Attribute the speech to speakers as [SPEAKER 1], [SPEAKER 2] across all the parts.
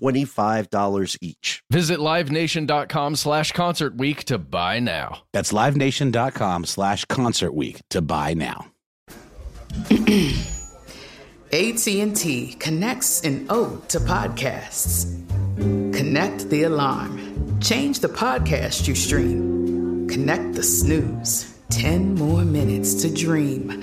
[SPEAKER 1] $25 each.
[SPEAKER 2] Visit livenation.com slash concert week to buy now.
[SPEAKER 3] That's livenation.com slash concert week to buy now.
[SPEAKER 4] AT&T connects an ode to podcasts. Connect the alarm. Change the podcast you stream. Connect the snooze. 10 more minutes to dream.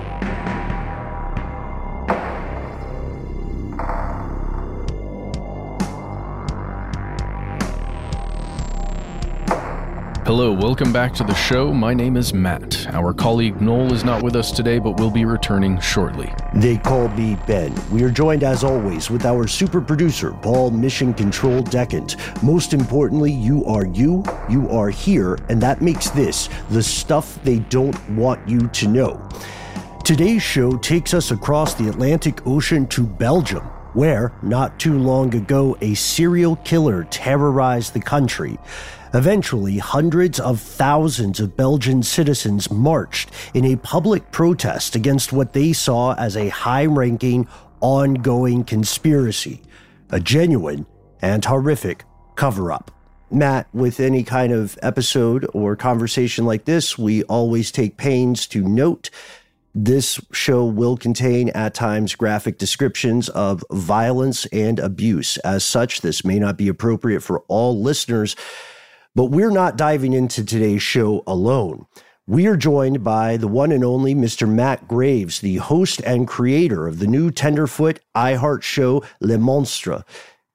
[SPEAKER 2] Hello, welcome back to the show. My name is Matt. Our colleague Noel is not with us today, but will be returning shortly.
[SPEAKER 1] They call me Ben. We are joined as always with our super producer, Paul Mission Control Decant. Most importantly, you are you, you are here, and that makes this the stuff they don't want you to know. Today's show takes us across the Atlantic Ocean to Belgium, where, not too long ago, a serial killer terrorized the country. Eventually, hundreds of thousands of Belgian citizens marched in a public protest against what they saw as a high ranking, ongoing conspiracy, a genuine and horrific cover up. Matt, with any kind of episode or conversation like this, we always take pains to note this show will contain at times graphic descriptions of violence and abuse. As such, this may not be appropriate for all listeners, but we're not diving into today's show alone. We are joined by the one and only Mr. Matt Graves, the host and creator of the new Tenderfoot iHeart show, Le Monstre.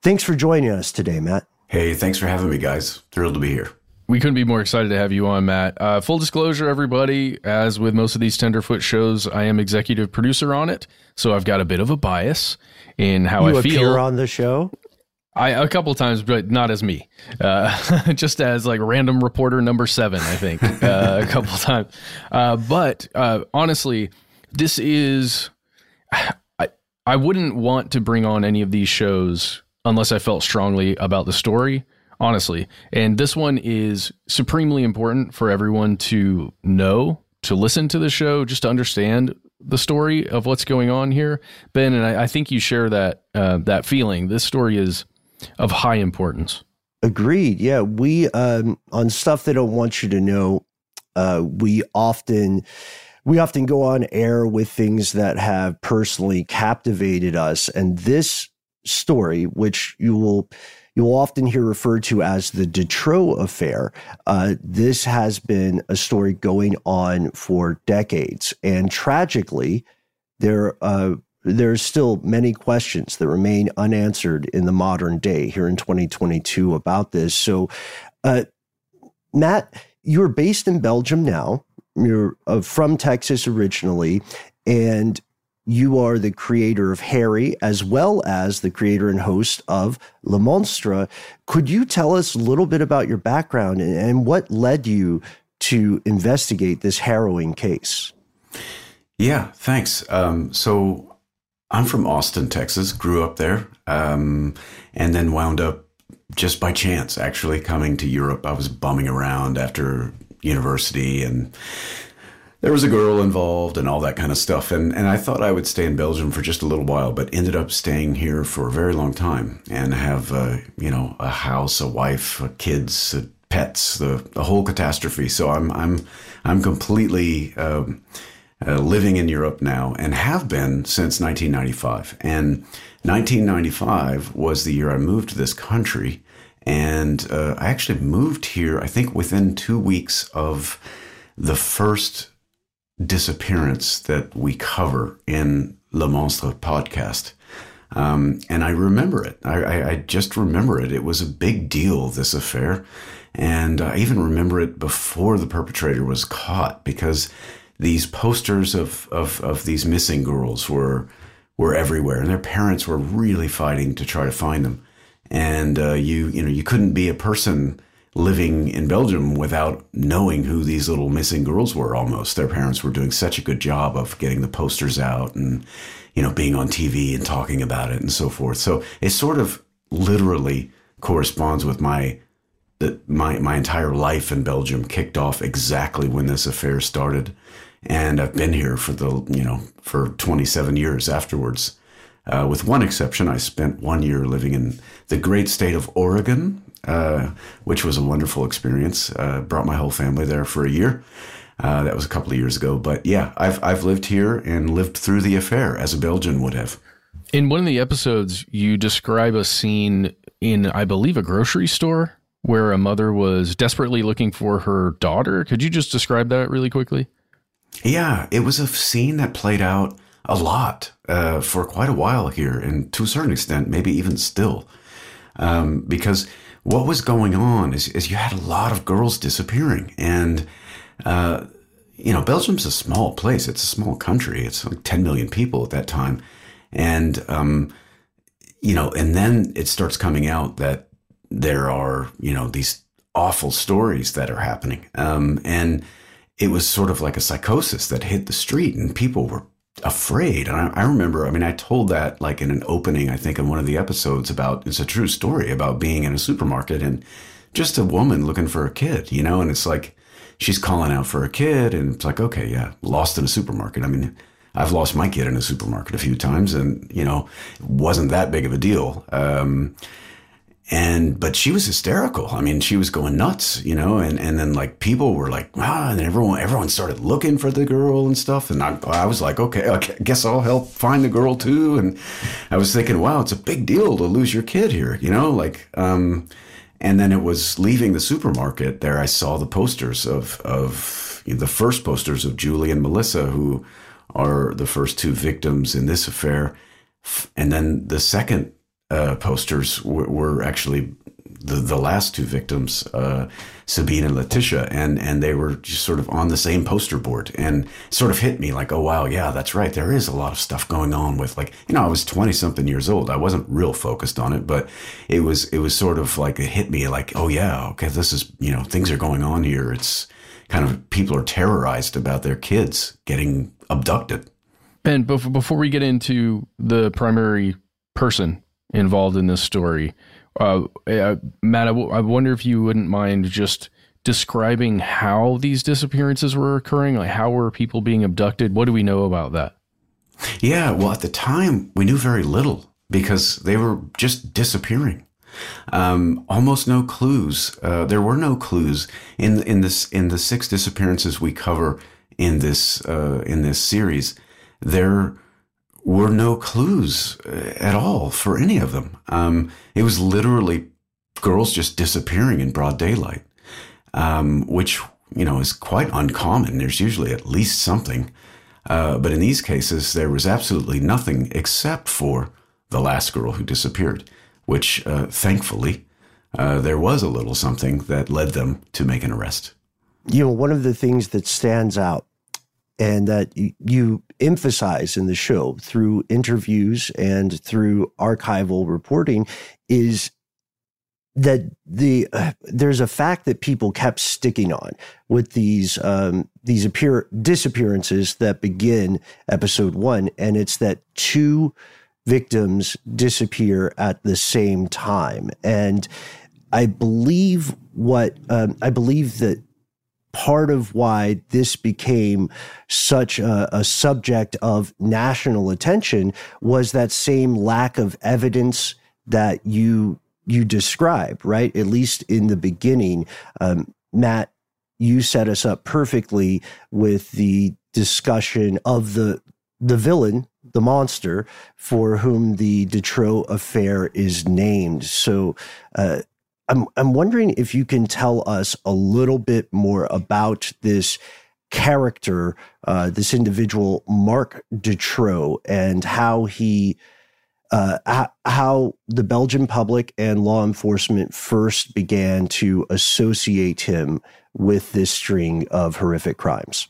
[SPEAKER 1] Thanks for joining us today, Matt.
[SPEAKER 5] Hey, thanks for having me, guys. Thrilled to be here.
[SPEAKER 2] We couldn't be more excited to have you on, Matt. Uh, full disclosure, everybody, as with most of these Tenderfoot shows, I am executive producer on it, so I've got a bit of a bias in how
[SPEAKER 1] you
[SPEAKER 2] I
[SPEAKER 1] appear
[SPEAKER 2] feel.
[SPEAKER 1] on the show.
[SPEAKER 2] I a couple times, but not as me. Uh, just as like random reporter number seven, I think, uh, a couple times. Uh, but uh, honestly, this is I I wouldn't want to bring on any of these shows unless I felt strongly about the story. Honestly, and this one is supremely important for everyone to know, to listen to the show, just to understand the story of what's going on here, Ben. And I, I think you share that uh, that feeling. This story is of high importance.
[SPEAKER 1] Agreed. Yeah, we um, on stuff they don't want you to know. Uh, we often we often go on air with things that have personally captivated us, and this story, which you will you will often hear referred to as the Dutroux affair. Uh, this has been a story going on for decades, and tragically, there uh, there's still many questions that remain unanswered in the modern day here in 2022 about this. So, uh, Matt, you're based in Belgium now. You're uh, from Texas originally, and you are the creator of Harry, as well as the creator and host of Le Monstre. Could you tell us a little bit about your background and, and what led you to investigate this harrowing case?
[SPEAKER 5] Yeah, thanks. Um, so I'm from Austin, Texas, grew up there, um, and then wound up just by chance actually coming to Europe. I was bumming around after university and there was a girl involved and all that kind of stuff. And, and I thought I would stay in Belgium for just a little while, but ended up staying here for a very long time and have, uh, you know, a house, a wife, kids, pets, the, the whole catastrophe. So I'm, I'm, I'm completely, um, uh, living in Europe now and have been since 1995. And 1995 was the year I moved to this country. And uh, I actually moved here, I think, within two weeks of the first disappearance that we cover in Le Monstre podcast. Um, and I remember it. I, I, I, just remember it. It was a big deal, this affair. And I even remember it before the perpetrator was caught because these posters of, of, of these missing girls were, were everywhere and their parents were really fighting to try to find them. And, uh, you, you know, you couldn't be a person living in Belgium without knowing who these little missing girls were almost. Their parents were doing such a good job of getting the posters out and, you know, being on TV and talking about it and so forth. So it sort of literally corresponds with my that my my entire life in Belgium kicked off exactly when this affair started, and I've been here for the you know for 27 years afterwards. Uh, with one exception, I spent one year living in the great state of Oregon, uh, which was a wonderful experience. Uh, brought my whole family there for a year. Uh, that was a couple of years ago, but yeah, I've I've lived here and lived through the affair as a Belgian would have.
[SPEAKER 2] In one of the episodes, you describe a scene in, I believe, a grocery store where a mother was desperately looking for her daughter. Could you just describe that really quickly?
[SPEAKER 5] Yeah, it was a scene that played out a lot uh, for quite a while here, and to a certain extent, maybe even still, um, because what was going on is, is you had a lot of girls disappearing. And, uh, you know, Belgium's a small place. It's a small country. It's like 10 million people at that time. And, um, you know, and then it starts coming out that there are, you know, these awful stories that are happening. Um, and it was sort of like a psychosis that hit the street and people were afraid. And I, I, remember, I mean, I told that like in an opening, I think in one of the episodes about, it's a true story about being in a supermarket and just a woman looking for a kid, you know, and it's like, she's calling out for a kid and it's like, okay, yeah, lost in a supermarket. I mean, I've lost my kid in a supermarket a few times and, you know, it wasn't that big of a deal. Um, and but she was hysterical. I mean, she was going nuts, you know. And and then like people were like, ah, and everyone everyone started looking for the girl and stuff. And I, I was like, okay, I guess I'll help find the girl too. And I was thinking, wow, it's a big deal to lose your kid here, you know, like. um and then it was leaving the supermarket. There, I saw the posters of of you know, the first posters of Julie and Melissa, who are the first two victims in this affair. And then the second uh, posters were, were, actually the, the last two victims, uh, Sabine and Letitia, and, and they were just sort of on the same poster board and sort of hit me like, oh, wow, yeah, that's right. There is a lot of stuff going on with like, you know, I was 20 something years old. I wasn't real focused on it, but it was, it was sort of like, it hit me like, oh, yeah, okay, this is, you know, things are going on here. It's kind of people are terrorized about their kids getting abducted.
[SPEAKER 2] And before we get into the primary person involved in this story. Uh, uh, Matt, I, w- I wonder if you wouldn't mind just describing how these disappearances were occurring. Like, how were people being abducted? What do we know about that?
[SPEAKER 5] Yeah, well, at the time, we knew very little because they were just disappearing. Um, almost no clues. Uh, there were no clues in in this in the six disappearances we cover in this uh, in this series. There were no clues uh, at all for any of them. Um, it was literally girls just disappearing in broad daylight, um, which you know is quite uncommon. There's usually at least something, uh, but in these cases there was absolutely nothing except for the last girl who disappeared, which uh, thankfully uh, there was a little something that led them to make an arrest.
[SPEAKER 1] You know, one of the things that stands out and that you emphasize in the show through interviews and through archival reporting is that the uh, there's a fact that people kept sticking on with these um, these appear disappearances that begin episode one, and it's that two victims disappear at the same time, and I believe what um, I believe that part of why this became such a, a, subject of national attention was that same lack of evidence that you you describe, right? At least in the beginning, um, Matt, you set us up perfectly with the discussion of the the villain, the monster, for whom the Dutroux affair is named. So, uh, I'm I'm wondering if you can tell us a little bit more about this character, uh, this individual, Marc Dutroux, and how he, uh, how the Belgian public and law enforcement first began to associate him with this string of horrific crimes.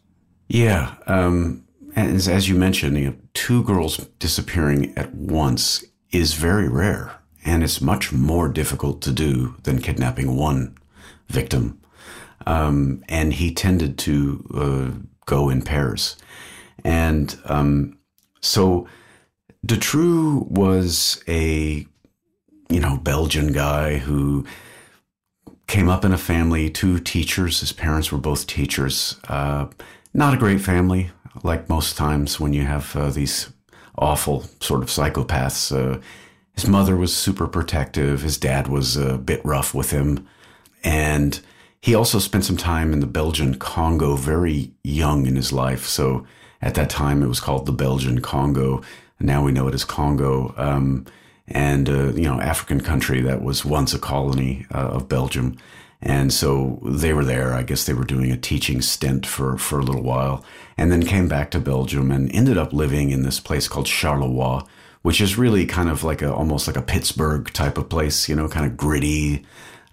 [SPEAKER 5] Yeah, um, as, as you mentioned, you know, two girls disappearing at once is very rare and it's much more difficult to do than kidnapping one victim. Um, and he tended to uh, go in pairs. And um, so Dutroux was a, you know, Belgian guy who came up in a family, two teachers. His parents were both teachers. Uh, not a great family, like most times when you have uh, these awful sort of psychopaths. His mother was super protective. His dad was a bit rough with him. And he also spent some time in the Belgian Congo very young in his life. So at that time, it was called the Belgian Congo. Now we know it as Congo. Um, and, uh, you know, African country that was once a colony uh, of Belgium. And so they were there. I guess they were doing a teaching stint for, for a little while and then came back to Belgium and ended up living in this place called Charleroi, which is really kind of like a almost like a Pittsburgh type of place, you know, kind of gritty,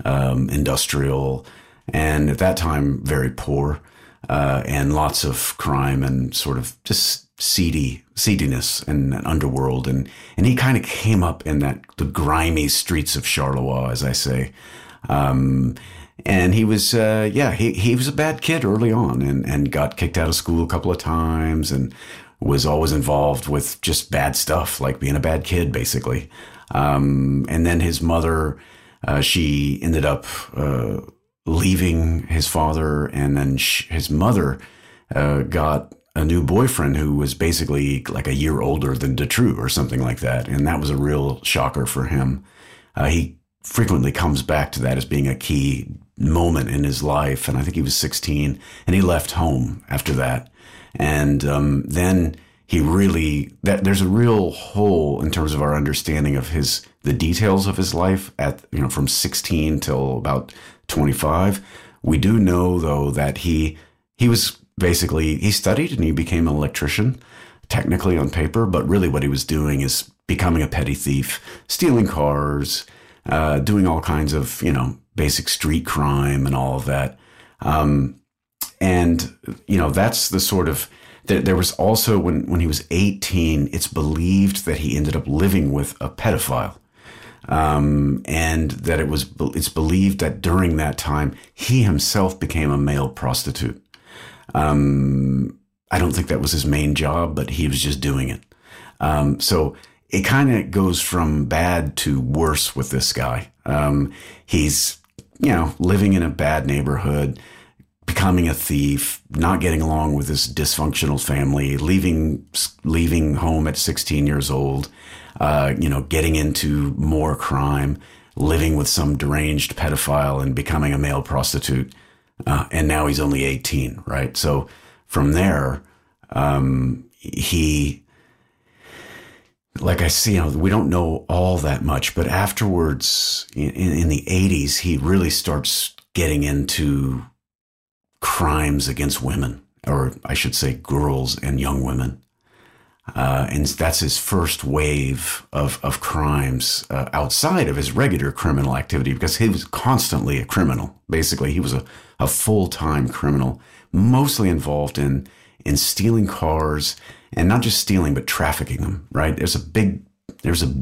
[SPEAKER 5] um, industrial, and at that time very poor, uh, and lots of crime and sort of just seedy seediness and an underworld, and and he kind of came up in that the grimy streets of Charleroi, as I say. Um, and he was, uh, yeah, he, he was a bad kid early on and, and got kicked out of school a couple of times and was always involved with just bad stuff, like being a bad kid, basically. Um, and then his mother, uh, she ended up uh, leaving his father, and then sh- his mother uh, got a new boyfriend who was basically like a year older than Dutroux or something like that. And that was a real shocker for him. Uh, he frequently comes back to that as being a key moment in his life. And I think he was 16 and he left home after that. And um, then he really that there's a real hole in terms of our understanding of his the details of his life at you know from 16 till about 25. We do know though that he he was basically he studied and he became an electrician technically on paper, but really what he was doing is becoming a petty thief, stealing cars, uh, doing all kinds of you know basic street crime and all of that. Um, and, you know, that's the sort of, there was also when, when he was 18, it's believed that he ended up living with a pedophile. Um, and that it was, it's believed that during that time, he himself became a male prostitute. Um, I don't think that was his main job, but he was just doing it. Um, so it kind of goes from bad to worse with this guy. Um, he's, you know, living in a bad neighborhood becoming a thief, not getting along with his dysfunctional family, leaving leaving home at 16 years old, uh, you know, getting into more crime, living with some deranged pedophile and becoming a male prostitute. Uh, and now he's only 18, right? So from there, um, he, like I see, you know, we don't know all that much, but afterwards, in, in the 80s, he really starts getting into crimes against women, or I should say, girls and young women. Uh, and that's his first wave of, of crimes uh, outside of his regular criminal activity because he was constantly a criminal. Basically, he was a, a full time criminal, mostly involved in, in stealing cars and not just stealing, but trafficking them, right? There's a big, there's a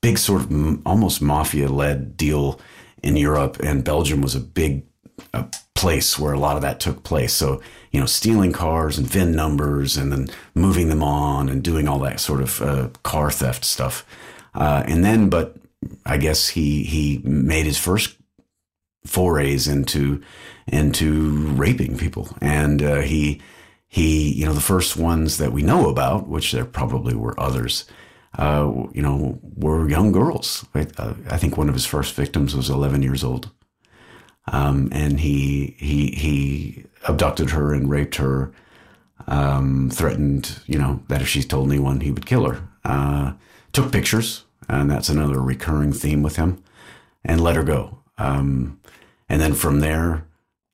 [SPEAKER 5] big sort of almost mafia led deal in Europe, and Belgium was a big a place where a lot of that took place. So, you know, stealing cars and VIN numbers and then moving them on and doing all that sort of uh, car theft stuff. Uh, and then, but I guess he he made his first forays into into raping people, and uh, he he you know the first ones that we know about, which there probably were others. Uh, you know, were young girls. Uh, I think one of his first victims was 11 years old. Um, and he he he abducted her and raped her, um, threatened you know that if she told anyone he would kill her. Uh, took pictures, and that's another recurring theme with him, and let her go. Um, and then from there,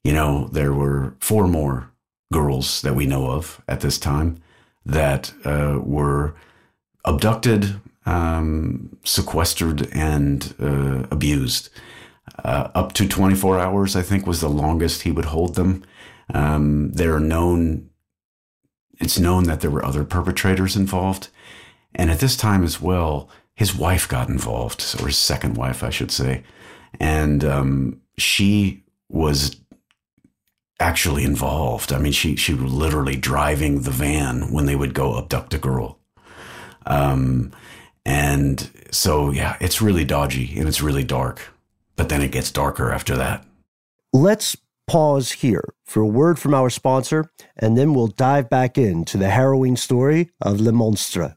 [SPEAKER 5] you know, there were four more girls that we know of at this time that uh, were abducted, um, sequestered, and uh, abused uh, up to 24 hours, I think, was the longest he would hold them. Um, they're known, it's known that there were other perpetrators involved. And at this time as well, his wife got involved, or his second wife, I should say. And um, she was actually involved. I mean, she, she was literally driving the van when they would go abduct a girl. Um, and so, yeah, it's really dodgy and it's really dark but then it gets darker after that.
[SPEAKER 1] Let's pause here for a word from our sponsor, and then we'll dive back into the harrowing story of Le Monstre.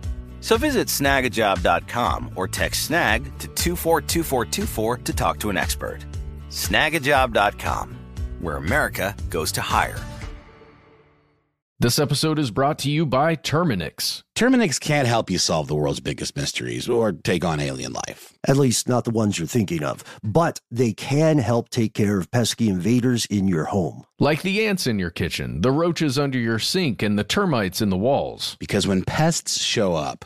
[SPEAKER 6] So visit snagajob.com or text snag to 242424 to talk to an expert. Snagajob.com, where America goes to hire.
[SPEAKER 2] This episode is brought to you by Terminix.
[SPEAKER 3] Terminix can't help you solve the world's biggest mysteries or take on alien life.
[SPEAKER 1] At least not the ones you're thinking of. But they can help take care of pesky invaders in your home.
[SPEAKER 2] Like the ants in your kitchen, the roaches under your sink, and the termites in the walls.
[SPEAKER 3] Because when pests show up,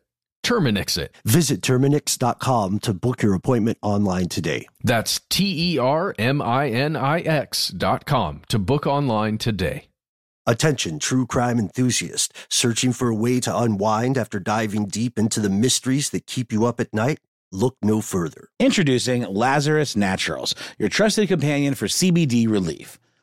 [SPEAKER 2] Terminix it.
[SPEAKER 1] Visit Terminix.com to book your appointment online today.
[SPEAKER 2] That's T E R M I N I X dot com to book online today.
[SPEAKER 1] Attention, true crime enthusiast, searching for a way to unwind after diving deep into the mysteries that keep you up at night? Look no further.
[SPEAKER 3] Introducing Lazarus Naturals, your trusted companion for CBD relief.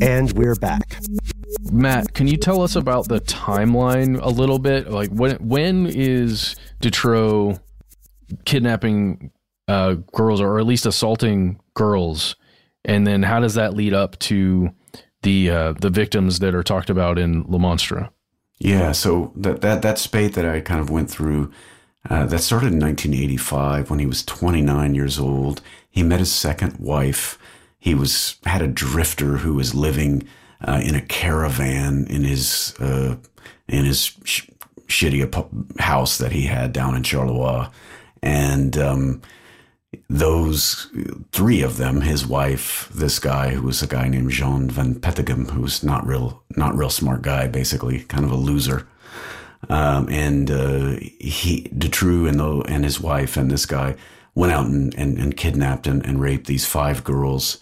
[SPEAKER 1] And we're back.
[SPEAKER 2] Matt, can you tell us about the timeline a little bit? Like when when is Dutroux kidnapping uh, girls or at least assaulting girls, and then how does that lead up to the uh, the victims that are talked about in La Monstre?
[SPEAKER 5] Yeah, so that that that spate that I kind of went through uh, that started in 1985 when he was 29 years old. He met his second wife. He was had a drifter who was living uh, in a caravan in his uh, in his sh- shitty house that he had down in Charleroi, and um, those three of them, his wife, this guy who was a guy named Jean van Peteghem, who was not real not real smart guy, basically kind of a loser. Um, and uh, he Dutroux and the, and his wife and this guy went out and, and, and kidnapped and, and, raped these five girls,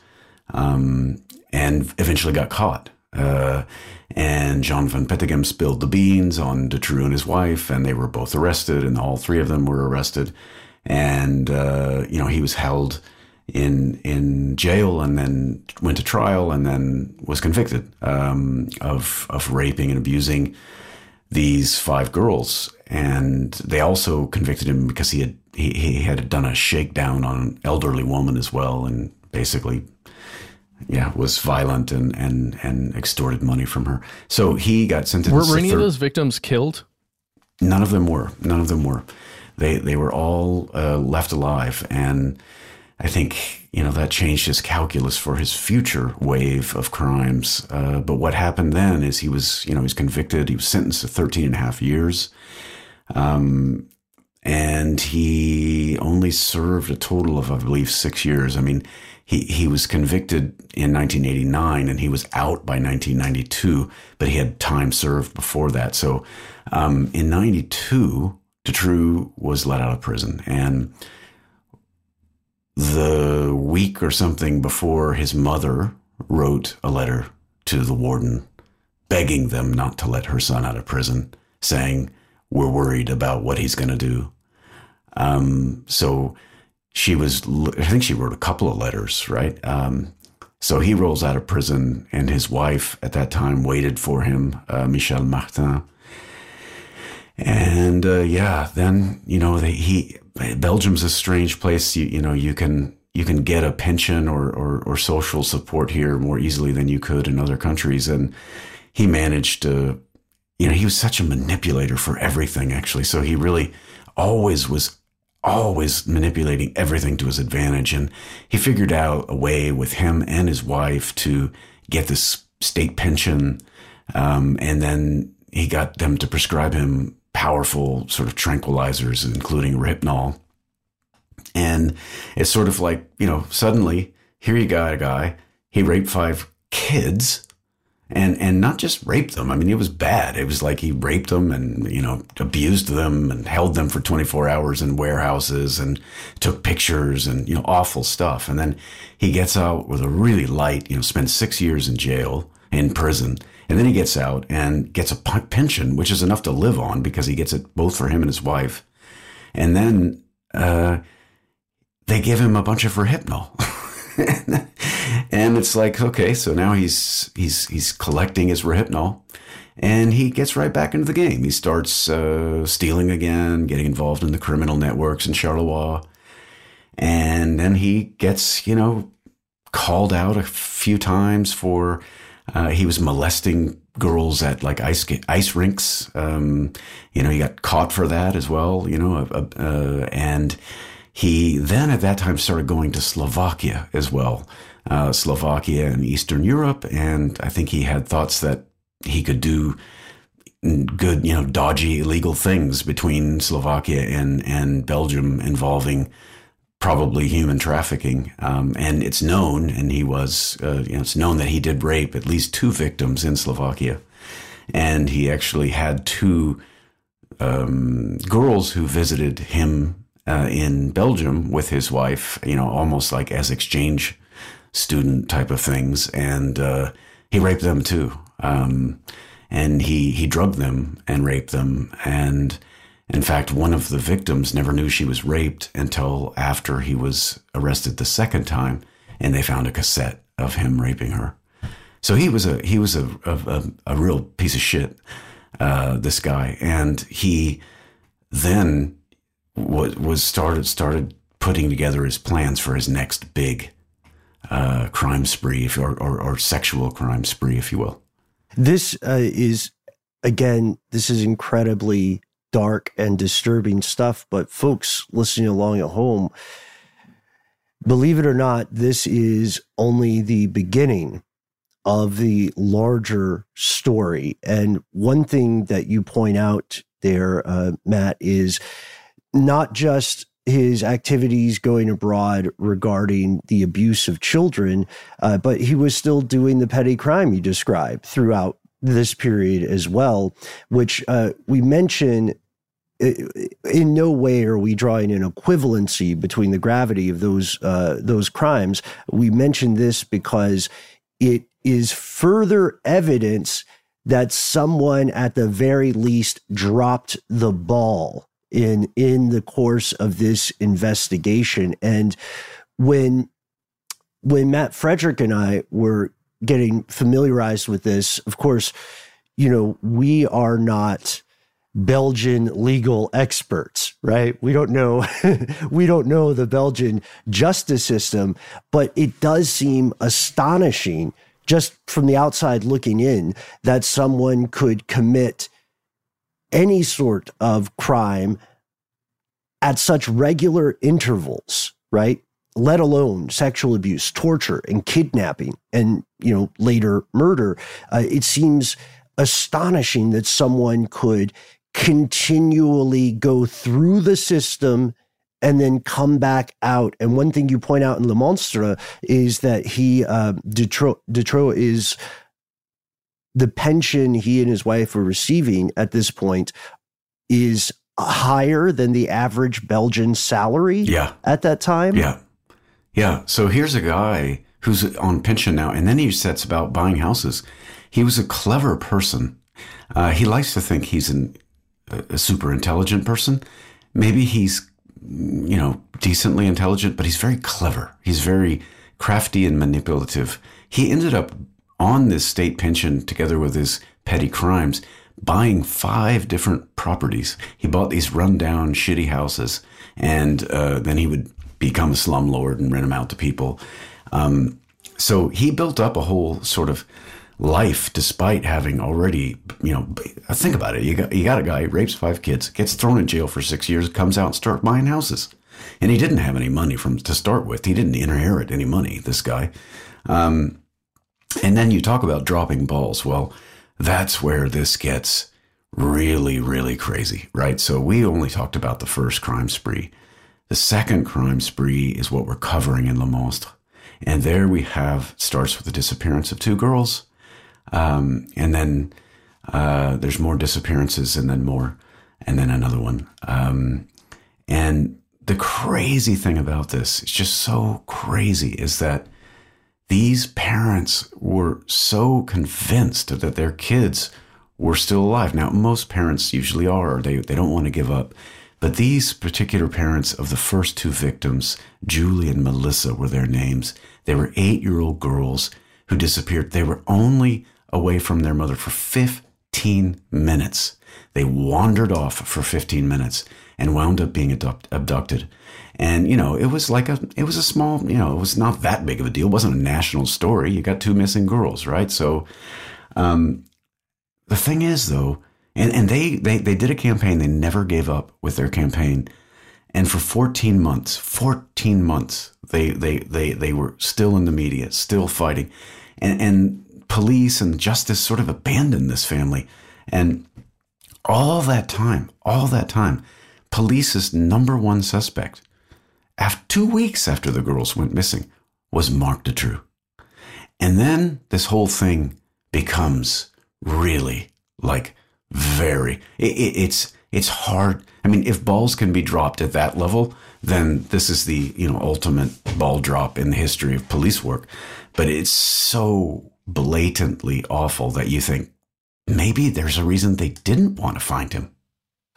[SPEAKER 5] um, and eventually got caught. Uh, and Jean van Peteghem spilled the beans on Dutroux and his wife, and they were both arrested, and all three of them were arrested. And uh, you know he was held in in jail, and then went to trial, and then was convicted um, of of raping and abusing these five girls, and they also convicted him because he had he, he had done a shakedown on an elderly woman as well, and basically, yeah, was violent and and and extorted money from her. So he got sentenced.
[SPEAKER 2] Were, were any third, of those victims killed?
[SPEAKER 5] None of them were. None of them were. They they were all uh, left alive, and I think you know that changed his calculus for his future wave of crimes. Uh, but what happened then is he was you know he was convicted. He was sentenced to 13 and a half years, um, and he only served a total of I believe six years. I mean. He, he was convicted in 1989 and he was out by 1992, but he had time served before that. So um, in 92, Dutroux was let out of prison. And the week or something before his mother wrote a letter to the warden begging them not to let her son out of prison, saying, We're worried about what he's going to do. Um, so she was, I think she wrote a couple of letters, right? Um, so he rolls out of prison, and his wife at that time waited for him, uh, Michelle Martin. And uh, yeah, then you know they, he Belgium's a strange place. You, you know, you can you can get a pension or, or, or social support here more easily than you could in other countries. And he managed to, you know, he was such a manipulator for everything, actually. So he really always was always manipulating everything to his advantage. And he figured out a way with him and his wife to get this state pension. Um, and then he got them to prescribe him powerful sort of tranquilizers, including Rohypnol. And it's sort of like, you know, suddenly here you got a guy, he raped five kids and, and not just raped them. I mean, it was bad. It was like he raped them and, you know, abused them and held them for 24 hours in warehouses and took pictures and, you know, awful stuff. And then he gets out with a really light, you know, spends six years in jail, in prison and then he gets out and gets a pension, which is enough to live on because he gets it both for him and his wife. and then uh, they give him a bunch of Rohypnol. and it's like, okay, so now he's he's he's collecting his Rohypnol, and he gets right back into the game. He starts uh, stealing again, getting involved in the criminal networks in Charleroi, and then he gets you know called out a few times for uh, he was molesting girls at like ice ice rinks. Um, you know, he got caught for that as well. You know, uh, uh, and he then at that time started going to Slovakia as well, uh, Slovakia and Eastern Europe, and I think he had thoughts that he could do good, you know, dodgy illegal things between Slovakia and and Belgium involving probably human trafficking. Um, and it's known, and he was, uh, you know, it's known that he did rape at least two victims in Slovakia. And he actually had two um, girls who visited him uh, in Belgium with his wife, you know, almost like as exchange student type of things. And uh, he raped them too. Um, and he, he drugged them and raped them. And in fact, one of the victims never knew she was raped until after he was arrested the second time, and they found a cassette of him raping her. So he was a he was a a, a real piece of shit. Uh, this guy, and he then was was started started putting together his plans for his next big uh, crime spree, if, or, or, or sexual crime spree, if you will.
[SPEAKER 1] This uh, is again, this is incredibly dark and disturbing stuff. But folks listening along at home, believe it or not, this is only the beginning of the larger story. And one thing that you point out there, uh, Matt, is not just his activities going abroad regarding the abuse of children, uh, but he was still doing the petty crime you described throughout this period as well, which uh, we mention in no way are we drawing an equivalency between the gravity of those uh, those crimes. We mention this because it is further evidence that someone at the very least dropped the ball in in the course of this investigation and when when Matt Frederick and I were getting familiarized with this of course you know we are not Belgian legal experts, right? We don't know we don't know the Belgian justice system, but it does seem astonishing just from the outside looking in that someone could commit any sort of crime at such regular intervals, right? Let alone sexual abuse, torture, and kidnapping, and you know later murder. Uh, it seems astonishing that someone could continually go through the system and then come back out. And one thing you point out in Le Monstre is that he, uh, Dutroux, Dutroux is the pension he and his wife are receiving at this point is higher than the average Belgian salary
[SPEAKER 5] yeah.
[SPEAKER 1] at that time.
[SPEAKER 5] Yeah. Yeah. So here's a guy who's on pension now, and then he sets about buying houses. He was a clever person. Uh, he likes to think he's an a super intelligent person. Maybe he's, you know, decently intelligent, but he's very clever. He's very crafty and manipulative. He ended up on this state pension together with his petty crimes, buying five different properties. He bought these rundown, shitty houses, and uh, then he would become a slumlord and rent them out to people. Um, so he built up a whole sort of life despite having already, you know, think about it. You got, you got a guy, rapes five kids, gets thrown in jail for six years, comes out and starts buying houses. And he didn't have any money from to start with. He didn't inherit any money, this guy. Um, and then you talk about dropping balls. Well, that's where this gets really, really crazy, right? So we only talked about the first crime spree. The second crime spree is what we're covering in Le Monstre. And there we have starts with the disappearance of two girls um, and then uh, there's more disappearances, and then more, and then another one. Um, and the crazy thing about this, it's just so crazy, is that these parents were so convinced that their kids were still alive. Now, most parents usually are, they, they don't want to give up. But these particular parents of the first two victims, Julie and Melissa were their names. They were eight year old girls who disappeared. They were only away from their mother for 15 minutes. They wandered off for 15 minutes and wound up being abduct- abducted. And, you know, it was like a, it was a small, you know, it was not that big of a deal. It wasn't a national story. You got two missing girls, right? So, um, the thing is though, and, and they, they, they did a campaign. They never gave up with their campaign. And for 14 months, 14 months, they, they, they, they were still in the media, still fighting. And, and police and justice sort of abandoned this family. And all that time, all that time, police's number one suspect, after two weeks after the girls went missing, was Marc Dutroux. And then this whole thing becomes really like very it, it, it's it's hard i mean if balls can be dropped at that level then this is the you know ultimate ball drop in the history of police work but it's so blatantly awful that you think maybe there's a reason they didn't want to find him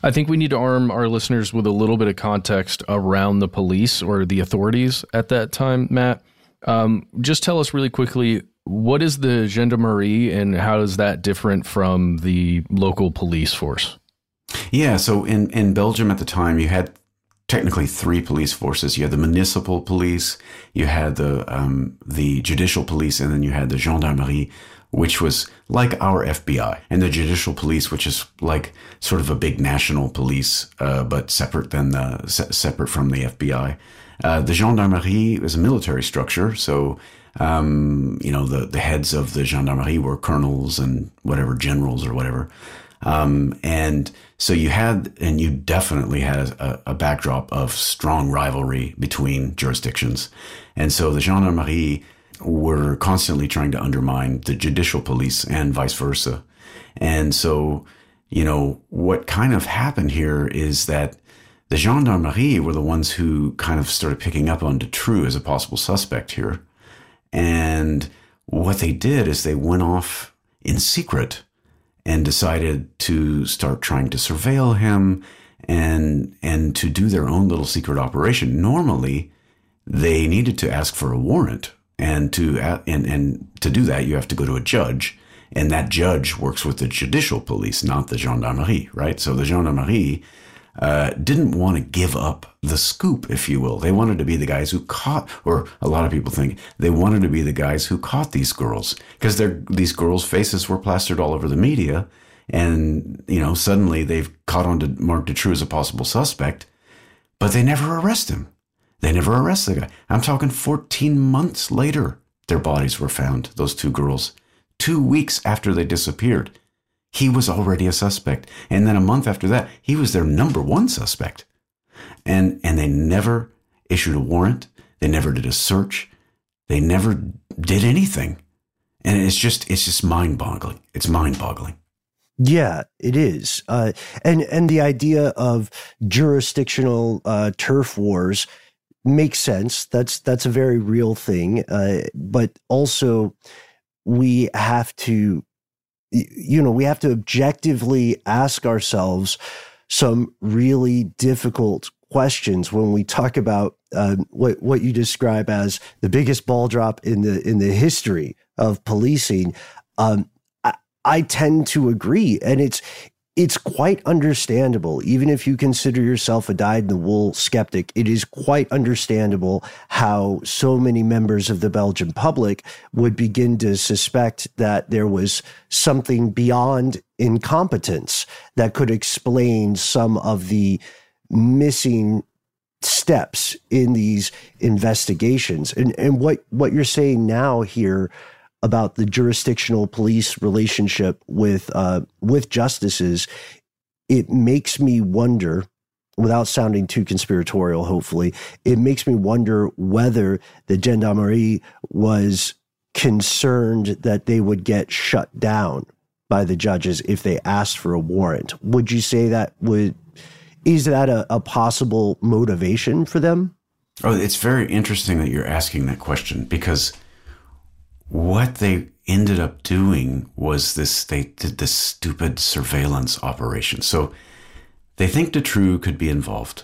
[SPEAKER 2] I think we need to arm our listeners with a little bit of context around the police or the authorities at that time, Matt. Um, just tell us really quickly what is the gendarmerie and how is that different from the local police force?
[SPEAKER 5] Yeah, so in, in Belgium at the time, you had technically three police forces. You had the municipal police, you had the um, the judicial police, and then you had the gendarmerie, which was like our FBI, and the judicial police, which is like sort of a big national police, uh, but separate than the se- separate from the FBI. Uh, the gendarmerie is a military structure, so um, you know, the, the heads of the gendarmerie were colonels and whatever generals or whatever. Um, and so you had, and you definitely had a, a, backdrop of strong rivalry between jurisdictions. And so the gendarmerie were constantly trying to undermine the judicial police and vice versa. And so, you know, what kind of happened here is that the gendarmerie were the ones who kind of started picking up on Dutroux as a possible suspect here. And what they did is they went off in secret and decided to start trying to surveil him and and to do their own little secret operation. Normally, they needed to ask for a warrant, and to and and to do that, you have to go to a judge, and that judge works with the judicial police, not the gendarmerie, right? So the gendarmerie uh, didn't want to give up the scoop, if you will. They wanted to be the guys who caught, or a lot of people think they wanted to be the guys who caught these girls because these girls' faces were plastered all over the media, and you know suddenly they've caught on to Marc Dutroux as a possible suspect, but they never arrest him. They never arrest the guy. I'm talking 14 months later, their bodies were found. Those two girls, two weeks after they disappeared he was already a suspect. And then a month after that, he was their number one suspect. And, and they never issued a warrant. They never did a search. They never did anything. And it's just, it's just mind boggling. It's mind boggling.
[SPEAKER 1] Yeah, it is. Uh, and, and the idea of jurisdictional uh, turf wars makes sense. That's, that's a very real thing. Uh, but also, we have to you know, we have to objectively ask ourselves some really difficult questions when we talk about uh, what what you describe as the biggest ball drop in the in the history of policing. Um, I, I tend to agree, and it's it's quite understandable, even if you consider yourself a dyed in the wool skeptic, it is quite understandable how so many members of the Belgian public would begin to suspect that there was something beyond incompetence that could explain some of the missing steps in these investigations. And, and what, what you're saying now here about the jurisdictional police relationship with uh, with justices, it makes me wonder. Without sounding too conspiratorial, hopefully, it makes me wonder whether the gendarmerie was concerned that they would get shut down by the judges if they asked for a warrant. Would you say that would is that a, a possible motivation for them?
[SPEAKER 5] Oh, it's very interesting that you're asking that question because what they ended up doing was this they did this stupid surveillance operation. So they think Dutroux could be involved.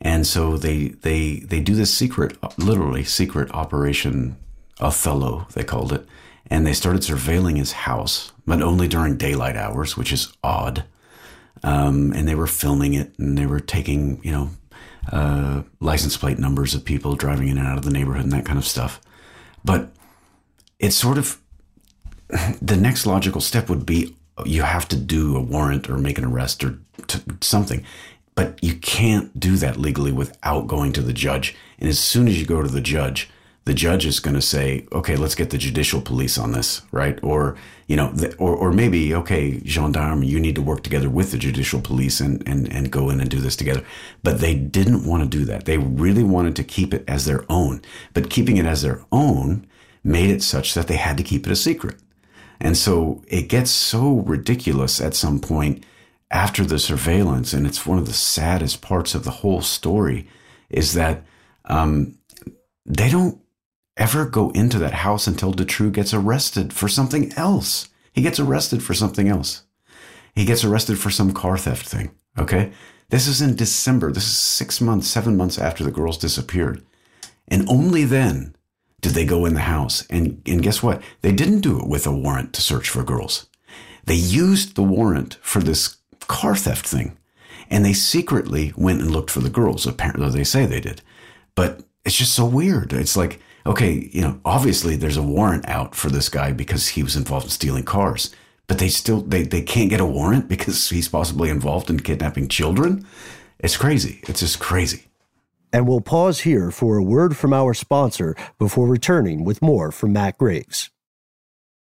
[SPEAKER 5] And so they they they do this secret, literally secret operation Othello, they called it, and they started surveilling his house, but only during daylight hours, which is odd. Um, and they were filming it, and they were taking you know uh, license plate numbers of people driving in and out of the neighborhood and that kind of stuff. But it's sort of the next logical step would be you have to do a warrant or make an arrest or t- something. But you can't do that legally without going to the judge. And as soon as you go to the judge, the judge is going to say, okay, let's get the judicial police on this, right? Or, you know, the, or, or maybe, okay, gendarme, you need to work together with the judicial police and, and, and go in and do this together. But they didn't want to do that. They really wanted to keep it as their own. But keeping it as their own made it such that they had to keep it a secret. And so it gets so ridiculous at some point after the surveillance, and it's one of the saddest parts of the whole story, is that um, they don't ever go into that house until Dutroux gets arrested for something else. He gets arrested for something else. He gets arrested for some car theft thing. Okay. This is in December. This is six months, seven months after the girls disappeared. And only then did they go in the house. And, and guess what? They didn't do it with a warrant to search for girls. They used the warrant for this car theft thing. And they secretly went and looked for the girls. Apparently, they say they did. But it's just so weird. It's like, okay, you know, obviously there's a warrant out for this guy because he was involved in stealing cars. But they still they, they can't get a warrant because he's possibly involved in kidnapping children. It's crazy. It's just crazy.
[SPEAKER 1] And we'll pause here for a word from our sponsor before returning with more from Matt Graves.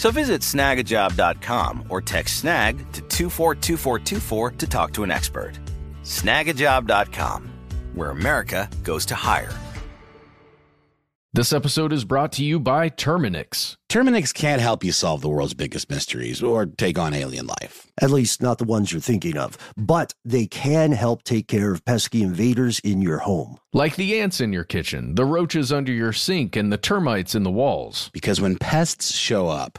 [SPEAKER 6] So visit snagajob.com or text snag to 242424 to talk to an expert. Snagajob.com, where America goes to hire.
[SPEAKER 2] This episode is brought to you by Terminix.
[SPEAKER 3] Terminix can't help you solve the world's biggest mysteries or take on alien life.
[SPEAKER 1] At least not the ones you're thinking of. But they can help take care of pesky invaders in your home.
[SPEAKER 2] Like the ants in your kitchen, the roaches under your sink, and the termites in the walls.
[SPEAKER 3] Because when pests show up,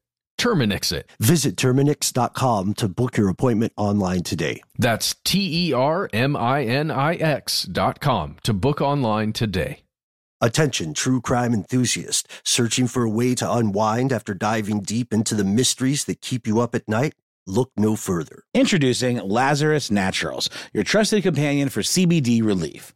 [SPEAKER 2] Terminix it.
[SPEAKER 1] Visit Terminix.com to book your appointment online today.
[SPEAKER 2] That's T E R M I N I X dot com to book online today.
[SPEAKER 1] Attention, true crime enthusiast, searching for a way to unwind after diving deep into the mysteries that keep you up at night? Look no further.
[SPEAKER 3] Introducing Lazarus Naturals, your trusted companion for CBD relief.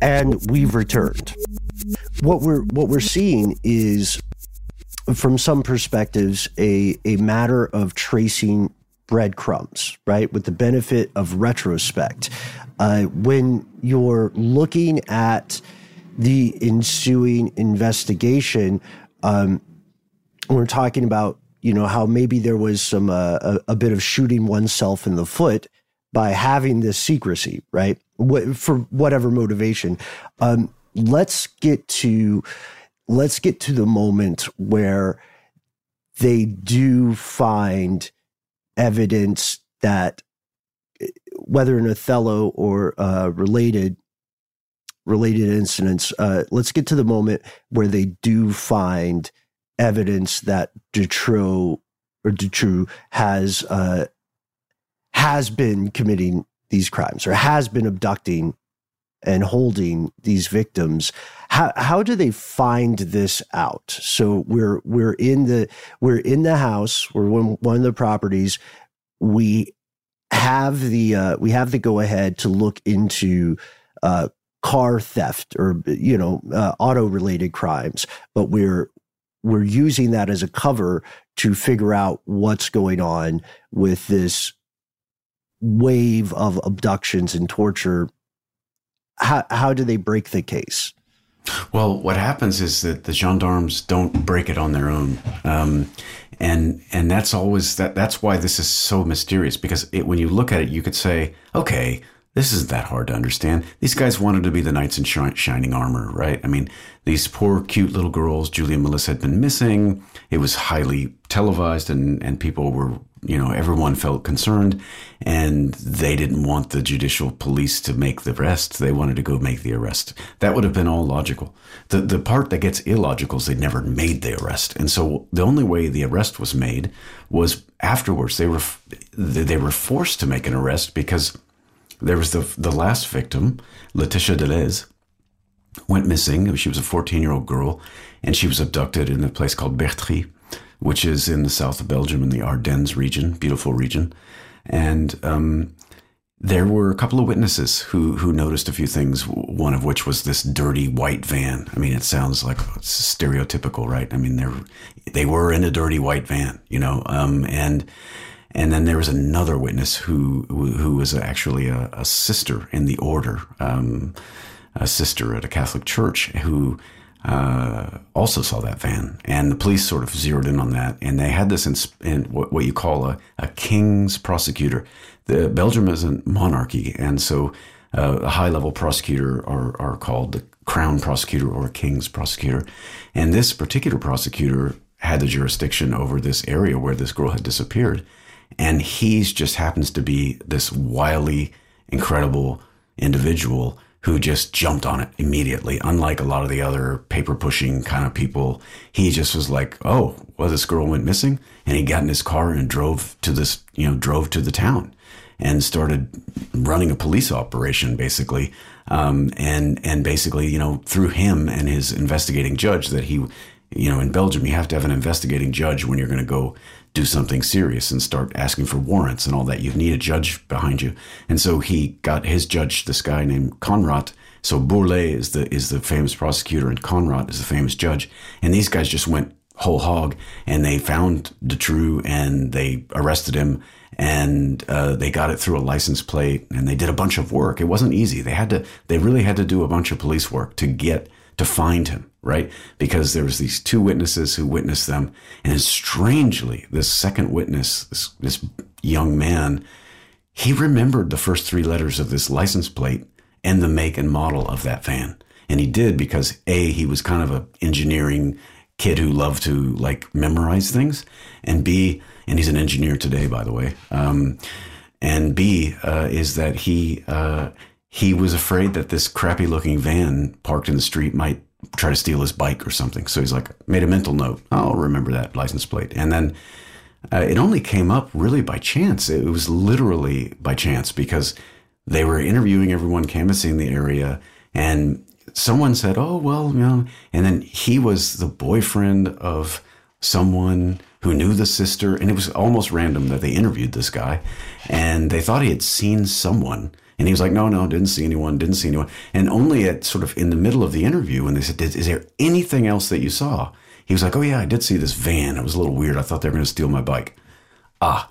[SPEAKER 1] And we've returned. What we're what we're seeing is, from some perspectives, a a matter of tracing breadcrumbs, right? With the benefit of retrospect, uh, when you're looking at the ensuing investigation, um, we're talking about you know how maybe there was some uh, a, a bit of shooting oneself in the foot by having this secrecy, right? What, for whatever motivation. Um, let's get to let's get to the moment where they do find evidence that whether in Othello or uh, related related incidents, uh, let's get to the moment where they do find evidence that Dutroux or Dutroux has uh, has been committing these crimes or has been abducting and holding these victims how how do they find this out? So we're we're in the we're in the house we're one, one of the properties. We have the uh, we have the go ahead to look into uh, car theft or you know uh, auto related crimes but we're we're using that as a cover to figure out what's going on with this wave of abductions and torture how how do they break the case
[SPEAKER 5] well what happens is that the gendarmes don't break it on their own um, and and that's always that that's why this is so mysterious because it, when you look at it you could say okay this isn't that hard to understand. These guys wanted to be the knights in shining armor, right? I mean, these poor, cute little girls, Julia and Melissa, had been missing. It was highly televised, and, and people were, you know, everyone felt concerned. And they didn't want the judicial police to make the arrest. They wanted to go make the arrest. That would have been all logical. The, the part that gets illogical is they never made the arrest. And so the only way the arrest was made was afterwards. They were, they were forced to make an arrest because there was the the last victim, Laetitia Delhez, went missing. She was a 14 year old girl, and she was abducted in a place called Bertrix, which is in the south of Belgium in the Ardennes region, beautiful region. And um, there were a couple of witnesses who who noticed a few things. One of which was this dirty white van. I mean, it sounds like stereotypical, right? I mean, they they were in a dirty white van, you know, um, and and then there was another witness who who was actually a, a sister in the order, um, a sister at a Catholic church who uh, also saw that van. And the police sort of zeroed in on that, and they had this in, in what, what, you call a, a king's prosecutor. The Belgium is a monarchy, and so uh, a high level prosecutor are, are called the crown prosecutor or king's prosecutor. And this particular prosecutor had the jurisdiction over this area where this girl had disappeared. And he's just happens to be this wily, incredible individual who just jumped on it immediately. Unlike a lot of the other paper pushing kind of people, he just was like, "Oh, well, this girl went missing," and he got in his car and drove to this, you know, drove to the town and started running a police operation, basically. Um, and and basically, you know, through him and his investigating judge, that he, you know, in Belgium, you have to have an investigating judge when you're going to go do something serious and start asking for warrants and all that. You need a judge behind you. And so he got his judge, this guy named Connerotte. So Bourlet is the is the famous prosecutor and Connerotte is the famous judge. And these guys just went whole hog and they found Dutroux and they arrested him and uh, they got it through a license plate and they did a bunch of work. It wasn't easy. They had to they really had to do a bunch of police work to get to find him right? Because there was these two witnesses who witnessed them, and strangely, this second witness, this, this young man, he remembered the first three letters of this license plate and the make and model of that van. And he did because A, he was kind of an engineering kid who loved to like memorize things, and B, and he's an engineer today, by the way. Um, and B uh, is that he uh, he was afraid that this crappy looking van parked in the street might try to steal his bike or something. So he's like, made a mental note. I'll remember that license plate. And then uh, it only came up really by chance. It was literally by chance because they were interviewing everyone, canvassing the area, and someone said, "Oh, well, you know," and then he was the boyfriend of someone who knew the sister, and it was almost random that they interviewed this guy, and they thought he had seen someone. And he was like, no, no, didn't see anyone, didn't see anyone. And only at sort of in the middle of the interview, when they said, is there anything else that you saw? He was like, oh, yeah, I did see this van. It was a little weird. I thought they were going to steal my bike. Ah.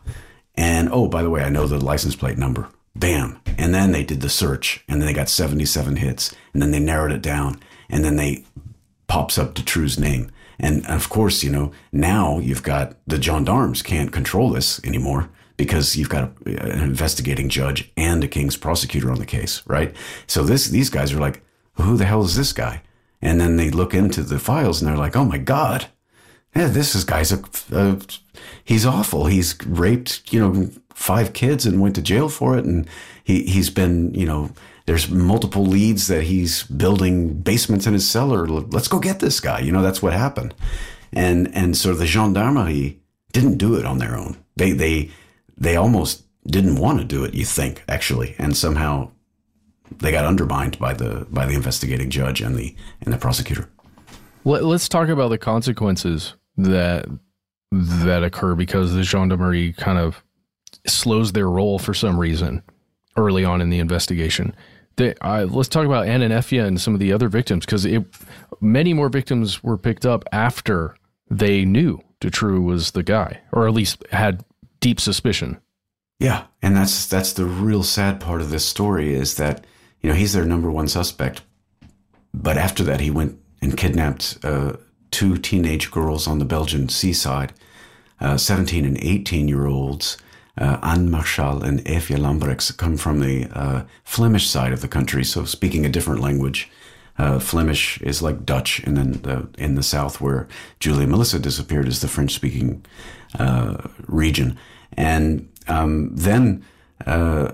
[SPEAKER 5] And oh, by the way, I know the license plate number. Bam. And then they did the search and then they got 77 hits and then they narrowed it down and then they pops up Dutroux's name. And of course, you know, now you've got the gendarmes can't control this anymore because you've got a, an investigating judge and a king's prosecutor on the case, right? So this these guys are like, who the hell is this guy? And then they look into the files and they're like, oh my god, yeah, this is guy's a, a he's awful. He's raped, you know, five kids and went to jail for it, and he he's been, you know. There's multiple leads that he's building basements in his cellar. Let's go get this guy. You know, that's what happened. And and so the gendarmerie didn't do it on their own. They they they almost didn't want to do it, you think, actually, and somehow they got undermined by the by the investigating judge and the and the prosecutor.
[SPEAKER 2] Let, us talk about the consequences that that occur because the gendarmerie kind of slows their roll for some reason early on in the investigation. They, uh, let's talk about Eefje and some of the other victims because many more victims were picked up after they knew Dutroux was the guy, or at least had deep suspicion.
[SPEAKER 5] Yeah, and that's that's the real sad part of this story is that you know he's their number one suspect, but after that he went and kidnapped uh, two teenage girls on the Belgian seaside, uh, 17 and 18 year olds. Uh, Anne Marchal and Eefje Lambrecks come from the uh, Flemish side of the country, so speaking a different language. Uh, Flemish is like Dutch, and then the, in the south, where Julia Melissa disappeared, is the French-speaking uh, region. And um, then uh,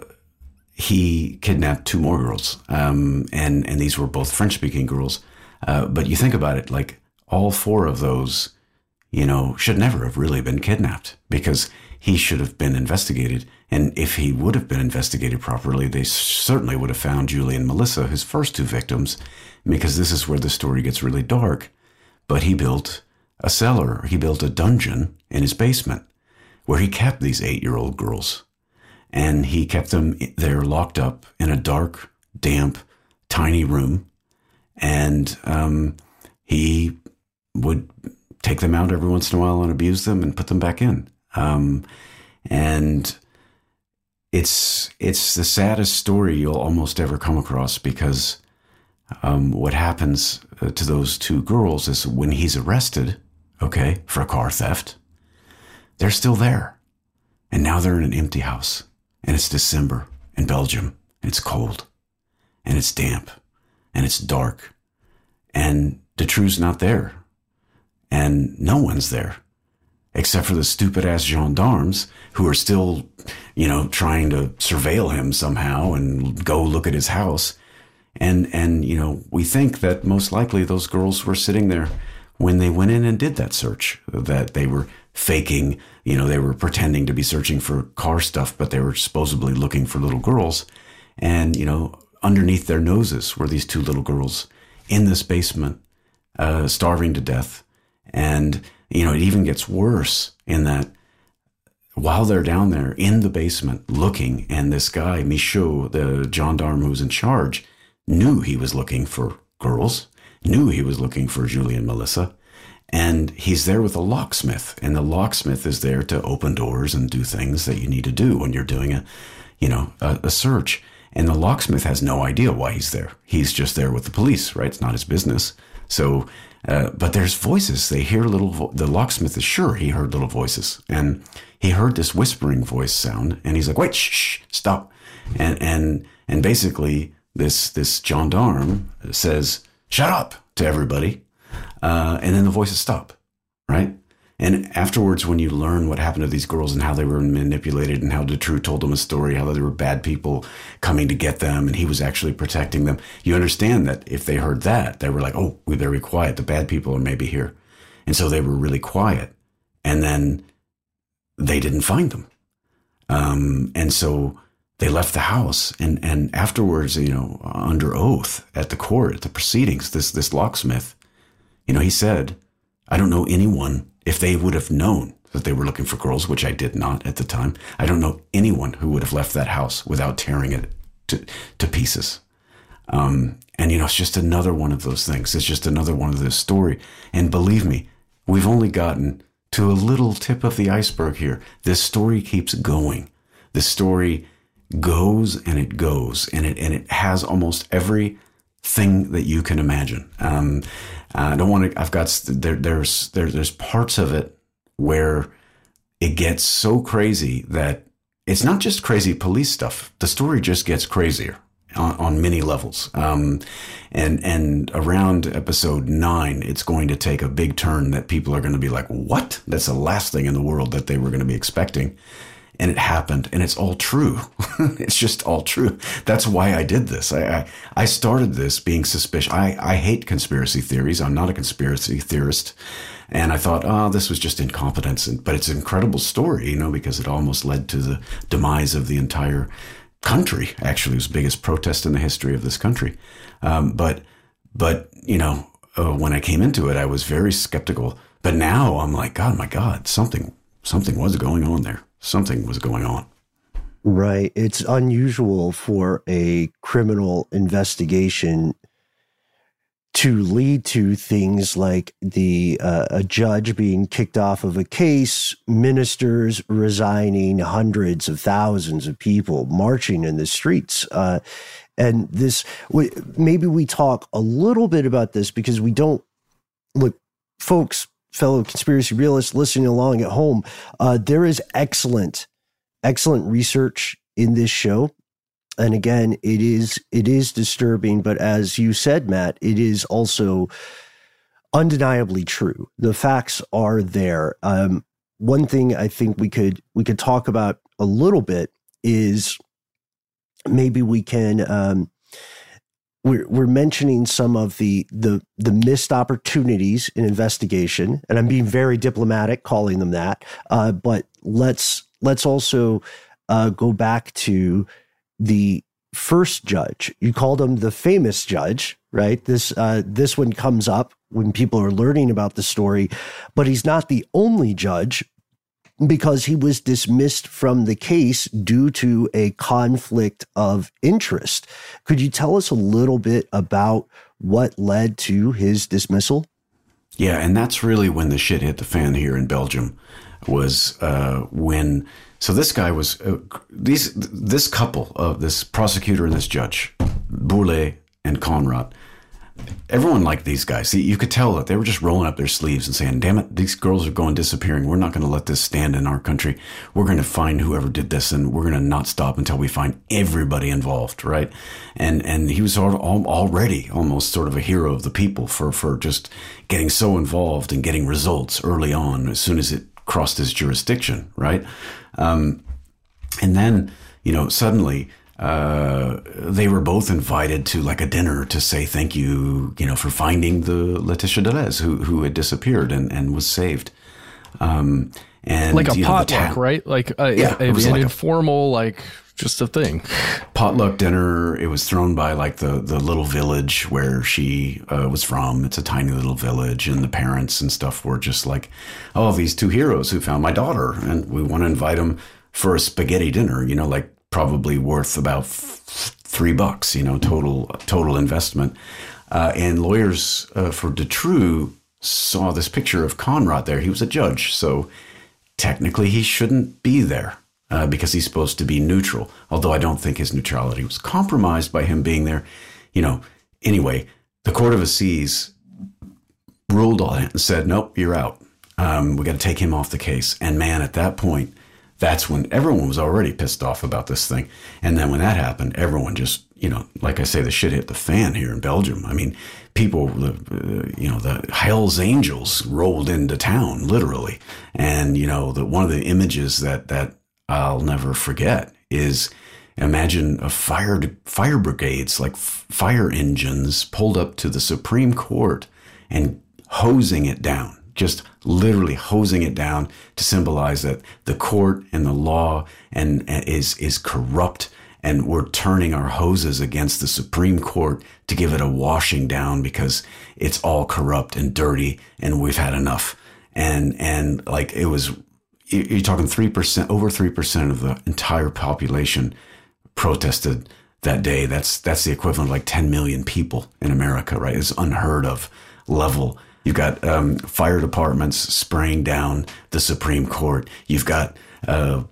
[SPEAKER 5] he kidnapped two more girls, um, and and these were both French-speaking girls. Uh, but you think about it, like all four of those, you know, should never have really been kidnapped because he should have been investigated. And if he would have been investigated properly, they certainly would have found Julie and Melissa, his first two victims, because this is where the story gets really dark. But he built a cellar, he built a dungeon in his basement where he kept these eight year old girls. And he kept them there locked up in a dark, damp, tiny room. And um, he would take them out every once in a while and abuse them and put them back in. Um, and it's it's the saddest story you'll almost ever come across because um, what happens uh, to those two girls is when he's arrested, okay, for a car theft, they're still there, and now they're in an empty house, and it's December in Belgium, and it's cold, and it's damp, and it's dark, and Dutroux's not there. And no one's there. Except for the stupid ass gendarmes who are still, you know, trying to surveil him somehow and go look at his house. And, and, you know, we think that most likely those girls were sitting there when they went in and did that search, that they were faking, you know, they were pretending to be searching for car stuff, but they were supposedly looking for little girls. And, you know, underneath their noses were these two little girls in this basement, uh, starving to death and, you know, it even gets worse in that while they're down there in the basement looking, and this guy, Michaux, the gendarme who's in charge, knew he was looking for girls, knew he was looking for Julie and Melissa. And he's there with a locksmith, and the locksmith is there to open doors and do things that you need to do when you're doing a, you know, a, a search. And the locksmith has no idea why he's there. He's just there with the police, right? It's not his business. So uh, but there's voices. They hear little. Vo- the locksmith is sure he heard little voices, and he heard this whispering voice sound, and he's like, "Wait, shh, shh stop!" And and and basically, this this gendarme says, "Shut up!" to everybody, uh, and then the voices stop, right? And afterwards, when you learn what happened to these girls and how they were manipulated and how Dutroux told them a story, how there were bad people coming to get them and he was actually protecting them, you understand that if they heard that, they were like, oh, we better be quiet. The bad people are maybe here. And so they were really quiet. And then they didn't find them. Um, and so they left the house and, and afterwards, you know, under oath at the court, at the proceedings, this, this locksmith, you know, he said, I don't know anyone if they would have known that they were looking for girls, which I did not at the time, I don't know anyone who would have left that house without tearing it to, to pieces. Um, and, you know, it's just another one of those things. It's just another one of this story. And believe me, we've only gotten to a little tip of the iceberg here. This story keeps going. The story goes and it goes and it, and it has almost every thing that you can imagine. Um, I don't want to. I've got there. There's there, there's parts of it where it gets so crazy that it's not just crazy police stuff. The story just gets crazier on, on many levels. Um, and and around episode nine, it's going to take a big turn that people are going to be like, "What? That's the last thing in the world that they were going to be expecting." And it happened and it's all true. it's just all true. That's why I did this. I, I, I, started this being suspicious. I, I hate conspiracy theories. I'm not a conspiracy theorist. And I thought, oh, this was just incompetence. And, but it's an incredible story, you know, because it almost led to the demise of the entire country. Actually, it was the biggest protest in the history of this country. Um, but, but, you know, uh, when I came into it, I was very skeptical. But now I'm like, God, my God, something, something was going on there something was going on.
[SPEAKER 1] Right. It's unusual for a criminal investigation to lead to things like the uh, a judge being kicked off of a case, ministers resigning, hundreds of thousands of people marching in the streets. Uh, and this, maybe we talk a little bit about this because we don't look, folks fellow conspiracy realists listening along at home, uh, there is excellent, excellent research in this show. And again, it is it is disturbing, but as you said, Matt, it is also undeniably true. The facts are there. Um, one thing I think we could we could talk about a little bit is maybe we can um, we're, we're mentioning some of the, the the missed opportunities in investigation, and I'm being very diplomatic calling them that. Uh, but let's let's also uh, go back to the first judge. You called him the famous judge, right? This uh, this one comes up when people are learning about the story, but he's not the only judge because he was dismissed from the case due to a conflict of interest. Could you tell us a little bit about what led to his dismissal?
[SPEAKER 5] Yeah, and that's really when the shit hit the fan here in Belgium. Was uh, when so this guy was uh, these this couple, uh, this prosecutor and this judge, Bourlet and Connerotte everyone liked these guys. You could tell that they were just rolling up their sleeves and saying, damn it, these girls are going disappearing. We're not going to let this stand in our country. We're going to find whoever did this and we're going to not stop until we find everybody involved. Right. And, and he was already almost sort of a hero of the people for, for just getting so involved and getting results early on as soon as it crossed his jurisdiction. Right. Um, and then, you know, suddenly, uh, they were both invited to like a dinner to say thank you, you know, for finding the Laetitia Delhez who who had disappeared and, and was saved. Um, and
[SPEAKER 2] like a potluck, ta- right? Like a, yeah, a, it was an like informal, like just a thing.
[SPEAKER 5] Potluck dinner. It was thrown by like the the little village where she uh, was from. It's a tiny little village, and the parents and stuff were just like, oh, these two heroes who found my daughter, and we want to invite them for a spaghetti dinner. You know, like probably worth about f- three bucks, you know, total total investment. Uh, and lawyers uh, for Dutroux saw this picture of Connerotte there. He was a judge, so technically he shouldn't be there uh, because he's supposed to be neutral. Although I don't think his neutrality was compromised by him being there. You know, anyway, the Court of Assize ruled on it and said, "Nope, you're out. Um, we got to take him off the case." And man, at that point, that's when everyone was already pissed off about this thing. And then when that happened, everyone just, you know, like I say, the shit hit the fan here in Belgium. I mean, people, uh, you know, the Hell's Angels rolled into town, literally. And, you know, the, one of the images that, that I'll never forget is imagine a fire, fire brigades, like fire engines pulled up to the Supreme Court and hosing it down just literally hosing it down to symbolize that the court and the law and, and is is corrupt and we're turning our hoses against the Supreme Court to give it a washing down because it's all corrupt and dirty and we've had enough. And and like it was you're talking 3% over 3% of the entire population protested that day. That's that's the equivalent of like 10 million people in America, right? It's unheard of level You've got um, fire departments spraying down the Supreme Court. You've got uh,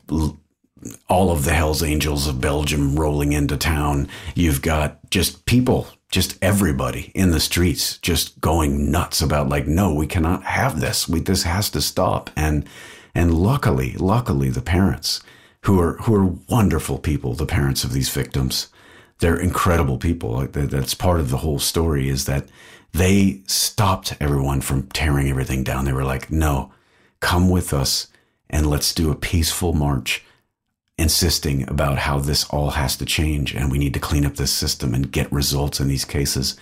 [SPEAKER 5] all of the Hells Angels of Belgium rolling into town. You've got just people, just everybody in the streets, just going nuts about like, no, we cannot have this. We this has to stop. And and luckily, luckily, the parents who are who are wonderful people, the parents of these victims, they're incredible people. That's part of the whole story is that they stopped everyone from tearing everything down. They were like, no, come with us and let's do a peaceful march, insisting about how this all has to change and we need to clean up this system and get results in these cases.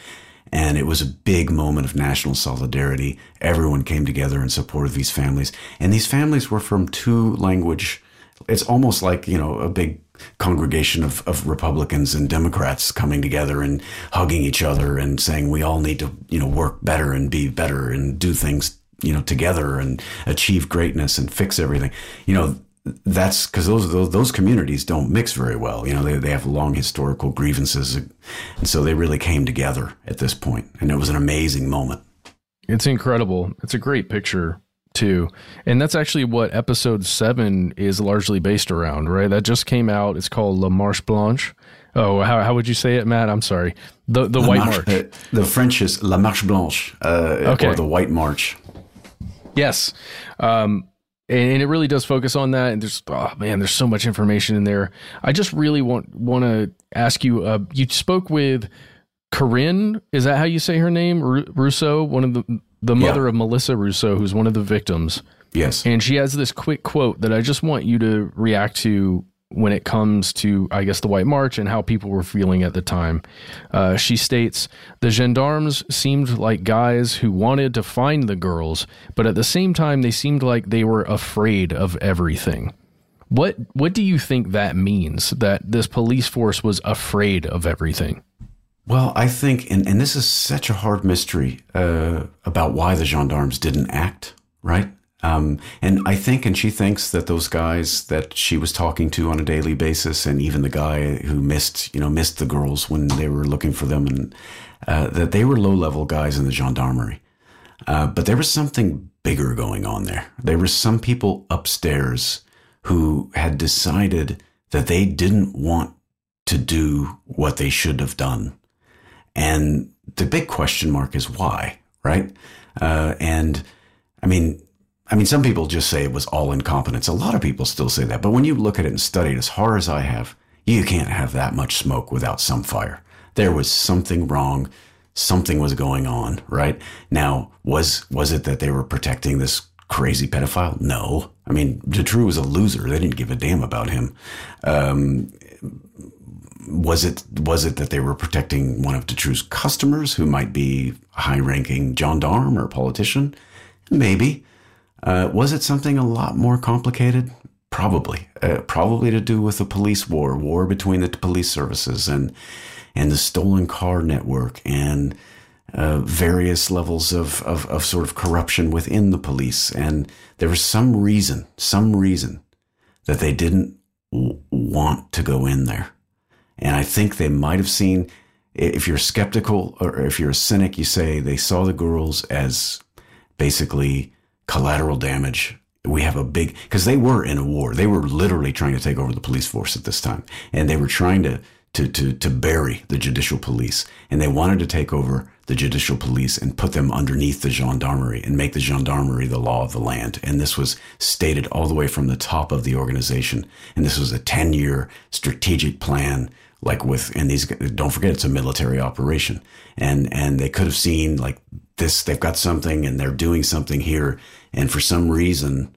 [SPEAKER 5] And it was a big moment of national solidarity. Everyone came together in support of these families. And these families were from two language. It's almost like, you know, a big congregation of, of Republicans and Democrats coming together and hugging each other and saying we all need to, you know, work better and be better and do things, you know, together and achieve greatness and fix everything. You know, that's because those, those, those communities don't mix very well. You know, they they have long historical grievances, uh, and so they really came together at this point, and it was an amazing moment.
[SPEAKER 2] It's incredible. It's a great picture too. And that's actually what episode seven is largely based around, right? That just came out. It's called La Marche Blanche. Oh, how, how would you say it, Matt? I'm sorry. The the
[SPEAKER 5] La
[SPEAKER 2] White
[SPEAKER 5] Marche,
[SPEAKER 2] March.
[SPEAKER 5] Uh, the French is La Marche Blanche, uh,
[SPEAKER 2] Okay.
[SPEAKER 5] or the White March.
[SPEAKER 2] Yes. Um, and, and it really does focus on that. And there's, oh man, there's so much information in there. I just really want want to ask you. Uh, you spoke with Corinne. Is that how you say her name? Russo, one of the the
[SPEAKER 5] Yeah.
[SPEAKER 2] mother of Melissa Russo, who's one of the victims.
[SPEAKER 5] Yes.
[SPEAKER 2] And she has this quick quote that I just want you to react to when it comes to, I guess, the White March and how people were feeling at the time. Uh, she states The gendarmes seemed like guys who wanted to find the girls, but at the same time, they seemed like they were afraid of everything. What what do you think that means? That this police force was afraid of everything?
[SPEAKER 5] Well, I think, and, and this is such a hard mystery uh, about why the gendarmes didn't act, right? Um, and I think, and she thinks that those guys that she was talking to on a daily basis, and even the guy who missed, you know, missed the girls when they were looking for them, and uh, that they were low level guys in the gendarmerie. Uh, but there was something bigger going on there. There were some people upstairs who had decided that they didn't want to do what they should have done. And the big question mark is why, right? Uh, and I mean, I mean, some people just say it was all incompetence. A lot of people still say that. But when you look at it and study it as hard as I have, you can't have that much smoke without some fire. There was something wrong. Something was going on, right? Now, was, was it that they were protecting this crazy pedophile? No. I mean, Dutroux was a loser. They didn't give a damn about him. Um, was it was it that they were protecting one of Dutroux's customers who might be a high-ranking gendarme or politician? Maybe. Uh, was it something a lot more complicated? Probably. Uh, probably to do with the police war, war between the police services and and the stolen car network and uh, various levels of, of, of sort of corruption within the police. And there was some reason, some reason that they didn't want to go in there. And I think they might have seen, if you're skeptical or if you're a cynic, you say they saw the girls as basically collateral damage. We have a big, because they were in a war. They were literally trying to take over the police force at this time. And they were trying to to, to, to bury the judicial police. And they wanted to take over the judicial police and put them underneath the gendarmerie and make the gendarmerie the law of the land. And this was stated all the way from the top of the organization. And this was a 10 year strategic plan. Like with, and these, don't forget, it's a military operation. And, and they could have seen like this, they've got something and they're doing something here. And for some reason,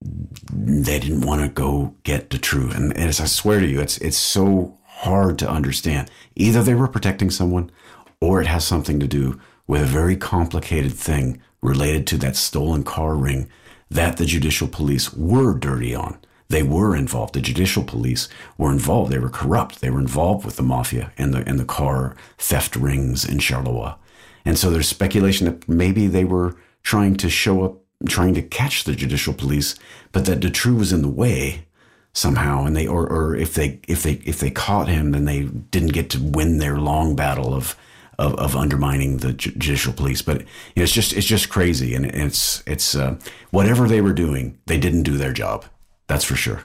[SPEAKER 5] they didn't want to go get Dutroux. And as I swear to you, it's, it's so hard to understand. Either they were protecting someone or it has something to do with a very complicated thing related to that stolen car ring that the judicial police were dirty on. They were involved. The judicial police were involved. They were corrupt. They were involved with the mafia and the and the car theft rings in Charleroi. And so there's speculation that maybe they were trying to show up, trying to catch the judicial police, but that Dutroux was in the way somehow. And they or or if they if they if they caught him, then they didn't get to win their long battle of of, of undermining the judicial police. But you know, it's just it's just crazy, and it's it's uh, whatever they were doing, they didn't do their job. That's for sure.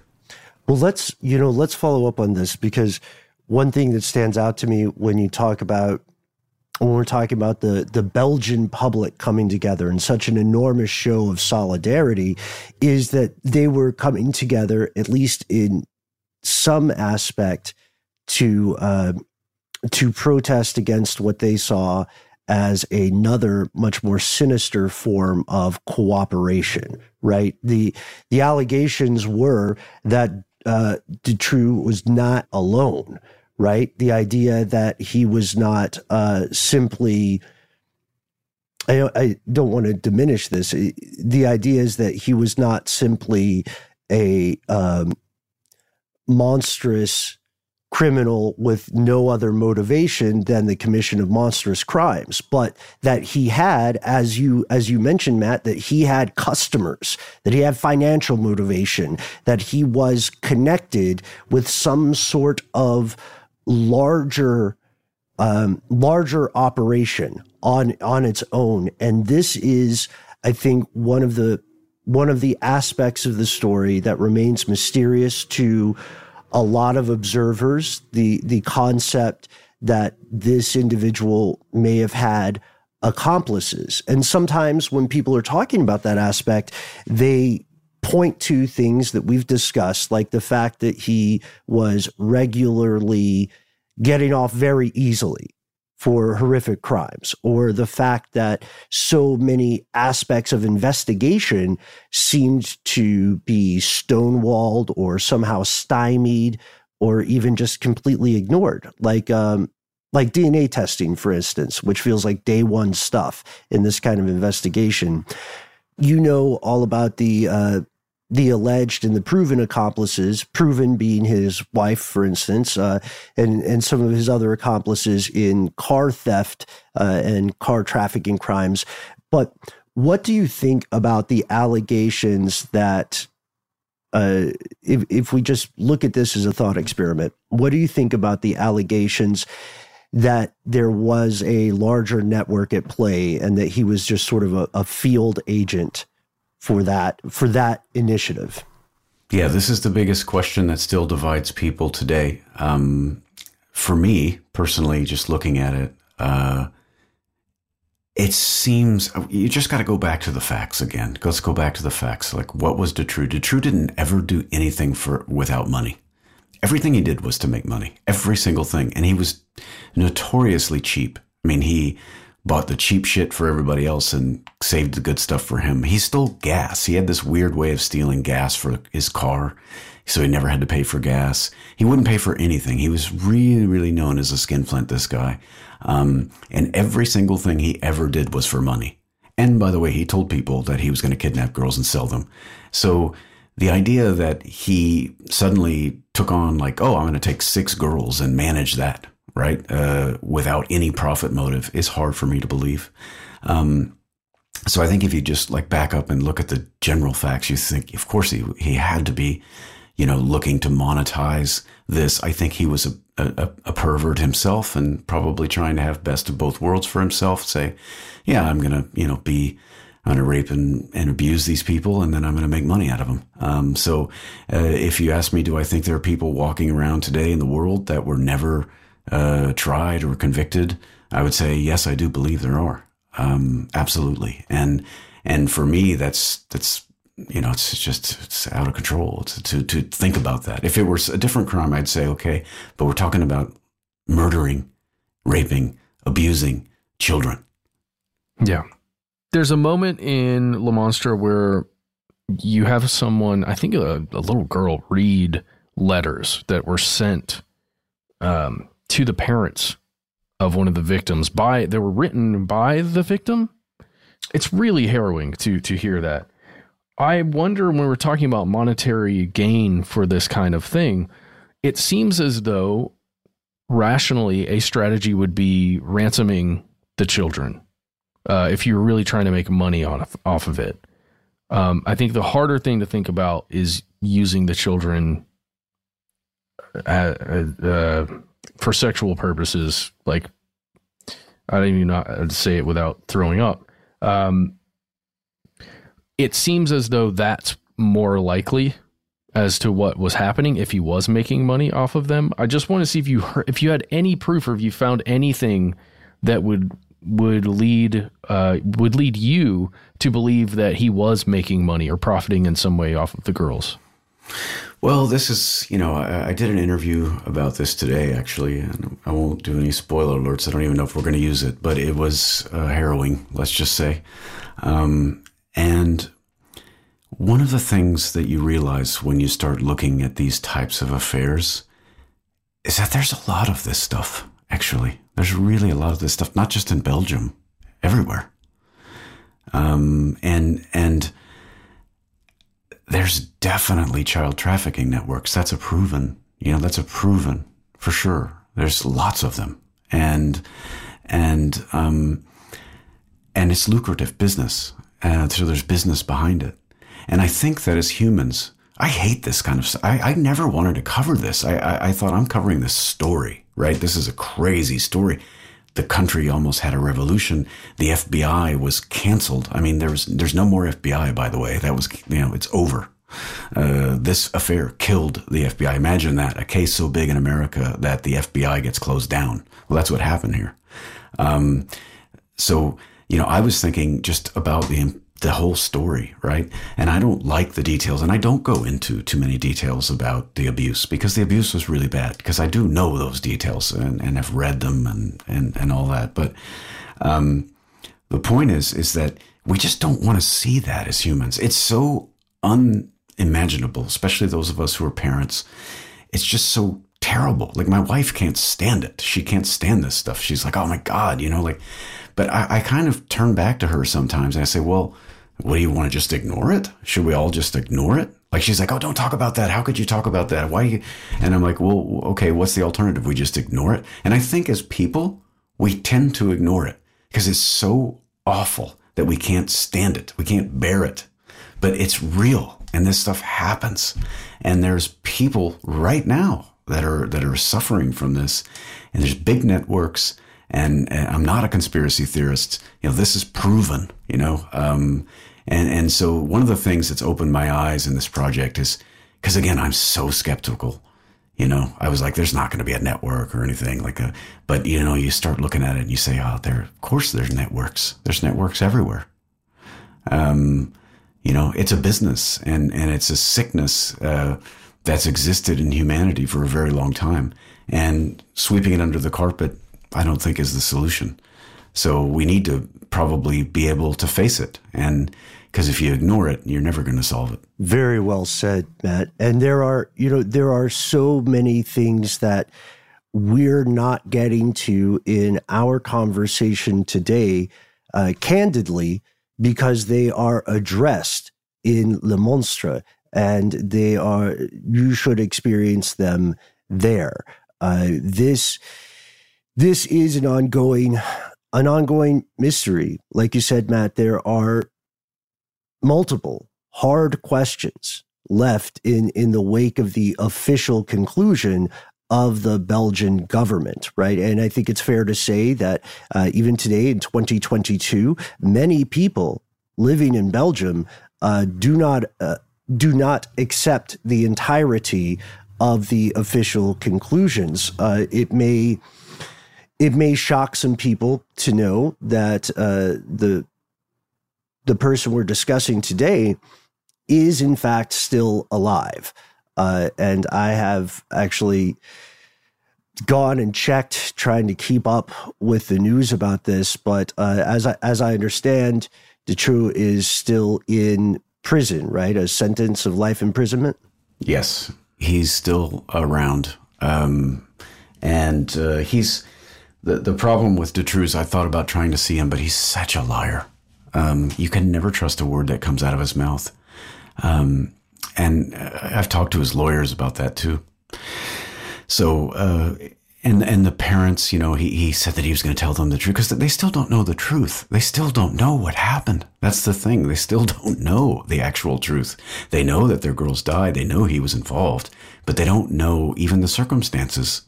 [SPEAKER 1] Well, let's you know let's follow up on this because one thing that stands out to me when you talk about when we're talking about the the Belgian public coming together in such an enormous show of solidarity is that they were coming together at least in some aspect to uh, to protest against what they saw as another much more sinister form of cooperation, right? The the allegations were that uh, Dutroux was not alone, right? The idea that he was not uh, simply I, I don't want to diminish this. The idea is that he was not simply a um, monstrous criminal with no other motivation than the commission of monstrous crimes but that he had as you as you mentioned Matt that he had customers that he had financial motivation that he was connected with some sort of larger um, larger operation on on its own. And this is i think one of the one of the aspects of the story that remains mysterious to a lot of observers the the concept that this individual may have had accomplices. And sometimes when people are talking about that aspect, they point to things that we've discussed, like the fact that he was regularly getting off very easily for horrific crimes, or the fact that so many aspects of investigation seemed to be stonewalled or somehow stymied or even just completely ignored, like um, like DNA testing, for instance, which feels like day one stuff in this kind of investigation. You know all about the uh, the alleged and the proven accomplices, proven being his wife, for instance, uh, and and some of his other accomplices in car theft uh, and car trafficking crimes. But what do you think about the allegations that, uh, if if we just look at this as a thought experiment, what do you think about the allegations? That there was a larger network at play and that he was just sort of a, a field agent for that for that initiative?
[SPEAKER 5] Yeah, this is the biggest question that still divides people today. Um, for me personally, just looking at it, uh, it seems you just got to go back to the facts again. Let's go back to the facts. Like, what was Dutroux? Dutroux didn't ever do anything for without money. Everything he did was to make money. Every single thing, and he was notoriously cheap. I mean, he bought the cheap shit for everybody else and saved the good stuff for him. He stole gas. He had this weird way of stealing gas for his car. So he never had to pay for gas. He wouldn't pay for anything. He was really, really known as a skinflint, this guy. Um, and every single thing he ever did was for money. And by the way, he told people that he was going to kidnap girls and sell them. So the idea that he suddenly took on like, oh, I'm going to take six girls and manage that right? Uh, without any profit motive is hard for me to believe. Um, so I think if you just like back up and look at the general facts, you think, of course, he he had to be, you know, looking to monetize this. I think he was a, a, a pervert himself and probably trying to have best of both worlds for himself. Say, yeah, I'm gonna, you know, be I'm going to rape and, and abuse these people, and then I'm going to make money out of them. Um, so, uh, if you ask me, do I think there are people walking around today in the world that were never uh, tried or convicted? I would say yes, I do believe there are. Um, absolutely, and and for me, that's that's you know, it's just it's out of control to, to to think about that. If it were a different crime, I'd say okay, but we're talking about murdering, raping, abusing children.
[SPEAKER 2] Yeah. There's a moment in Le Monstre where you have someone, I think a, a little girl, read letters that were sent um, to the parents of one of the victims by they were written by the victim. It's really harrowing to to hear that. I wonder when we're talking about monetary gain for this kind of thing, it seems as though rationally a strategy would be ransoming the children uh, if you're really trying to make money on off of it. Um, I think the harder thing to think about is using the children uh, uh, for sexual purposes. Like I don't even know how to say it without throwing up. Um, it seems as though that's more likely as to what was happening if he was making money off of them. I just want to see if you heard, if you had any proof or if you found anything that would would lead uh, would lead you to believe that he was making money or profiting in some way off of the girls.
[SPEAKER 5] Well, this is, you know, I, I, did an interview about this today, actually, and I won't do any spoiler alerts. I don't even know if we're going to use it, but it was uh, harrowing, let's just say. Um, and one of the things that you realize when you start looking at these types of affairs is that there's a lot of this stuff, actually. There's really a lot of this stuff, not just in Belgium, everywhere. Um, and, and, there's definitely child trafficking networks. That's a proven, you know, that's a proven for sure. There's lots of them. And, and, um, and it's lucrative business. Uh, so there's business behind it. And I think that as humans, I hate this kind of. I, I never wanted to cover this. I, I, I thought I'm covering this story, right? This is a crazy story. The country almost had a revolution. The FBI was canceled. I mean, there's there's no more FBI, by the way. That was you know it's over. Uh, this affair killed the FBI. Imagine that a case so big in America that the FBI gets closed down. Well, that's what happened here. Um, so you know, I was thinking just about the the whole story, right? And I don't like the details, and I don't go into too many details about the abuse because the abuse was really bad. Because I do know those details and, and have read them and and and all that. But um, the point is, is that we just don't want to see that as humans. It's so unimaginable, especially those of us who are parents. It's just so terrible. Like my wife can't stand it. She can't stand this stuff. She's like, oh my god, you know, like. But I, I kind of turn back to her sometimes and I say, well what do you want to just ignore it? Should we all just ignore it? Like she's like, oh, don't talk about that. How could you talk about that? Why? You? And I'm like, well, okay, what's the alternative? We just ignore it. And I think as people, we tend to ignore it because it's so awful that we can't stand it. We can't bear it. But it's real, and this stuff happens. And there's people right now that are that are suffering from this, and there's big networks. And, and I'm not a conspiracy theorist. You know, this is proven. You know. Um, and, and so one of the things that's opened my eyes in this project is because again, I'm so skeptical. You know, I was like, there's not going to be a network or anything like a, but you know, you start looking at it and you say, oh, there, of course there's networks. There's networks everywhere. Um, you know, it's a business and, and it's a sickness, uh, that's existed in humanity for a very long time. And sweeping it under the carpet, I don't think is the solution. So we need to probably be able to face it. And because if you ignore it, you're never going to solve it.
[SPEAKER 1] Very well said, Matt. And there are, you know, there are so many things that we're not getting to in our conversation today, uh, candidly, because they are addressed in Le Monstre and they are, you should experience them there. Uh, this, this is an ongoing, an ongoing mystery. Like you said, Matt, there are multiple hard questions left in, in the wake of the official conclusion of the Belgian government, right? And I think it's fair to say that uh, even today in 2022, many people living in Belgium uh, do not uh, do not accept the entirety of the official conclusions. Uh, it may it may shock some people to know that uh, the the person we're discussing today is in fact still alive. Uh, and I have actually gone and checked, trying to keep up with the news about this. But uh, as I as I understand, Dutroux is still in prison, right? A sentence of life imprisonment.
[SPEAKER 5] Yes, he's still around, um, and uh, he's the the problem with Dutroux. I thought about trying to see him, but he's such a liar. Um, you can never trust a word that comes out of his mouth. Um, and I've talked to his lawyers about that too. So, uh, and and the parents, you know, he, he said that he was going to tell them the truth because they still don't know the truth. They still don't know what happened. That's the thing. They still don't know the actual truth. They know that their girls died. They know he was involved, but they don't know even the circumstances,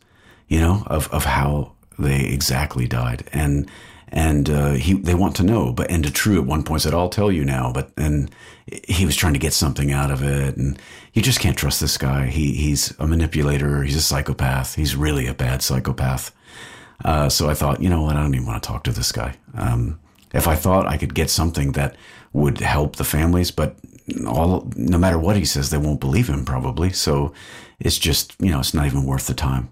[SPEAKER 5] you know, of of how they exactly died. And and uh, he they want to know. But and Dutroux at one point said, "I'll tell you now." But and he was trying to get something out of it, and you just can't trust this guy. He he's a manipulator. He's a psychopath. He's really a bad psychopath. Uh, so I thought, you know what? I don't even want to talk to this guy. Um, if I thought I could get something that would help the families, but all no matter what he says, they won't believe him probably. So it's just you know it's not even worth the time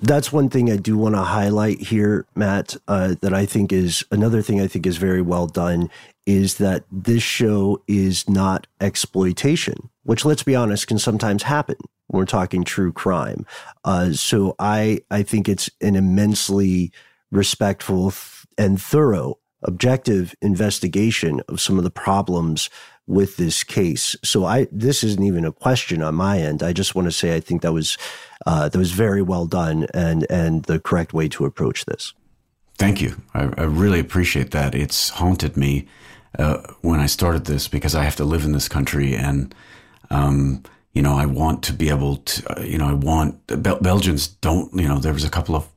[SPEAKER 1] that's one thing I do want to highlight here, Matt, uh, that I think is another thing I think is very well done is that this show is not exploitation, which let's be honest can sometimes happen when we're talking true crime. Uh, so I, I think it's an immensely respectful and thorough objective investigation of some of the problems with this case. So I this isn't even a question on my end. I just want to say I think that was uh, that was very well done and and the correct way to approach this.
[SPEAKER 5] Thank you. I, I really appreciate that. It's haunted me uh, when I started this because I have to live in this country and. Um, you know, I want to be able to, uh, you know, I want Bel- Belgians don't, you know, there was a couple of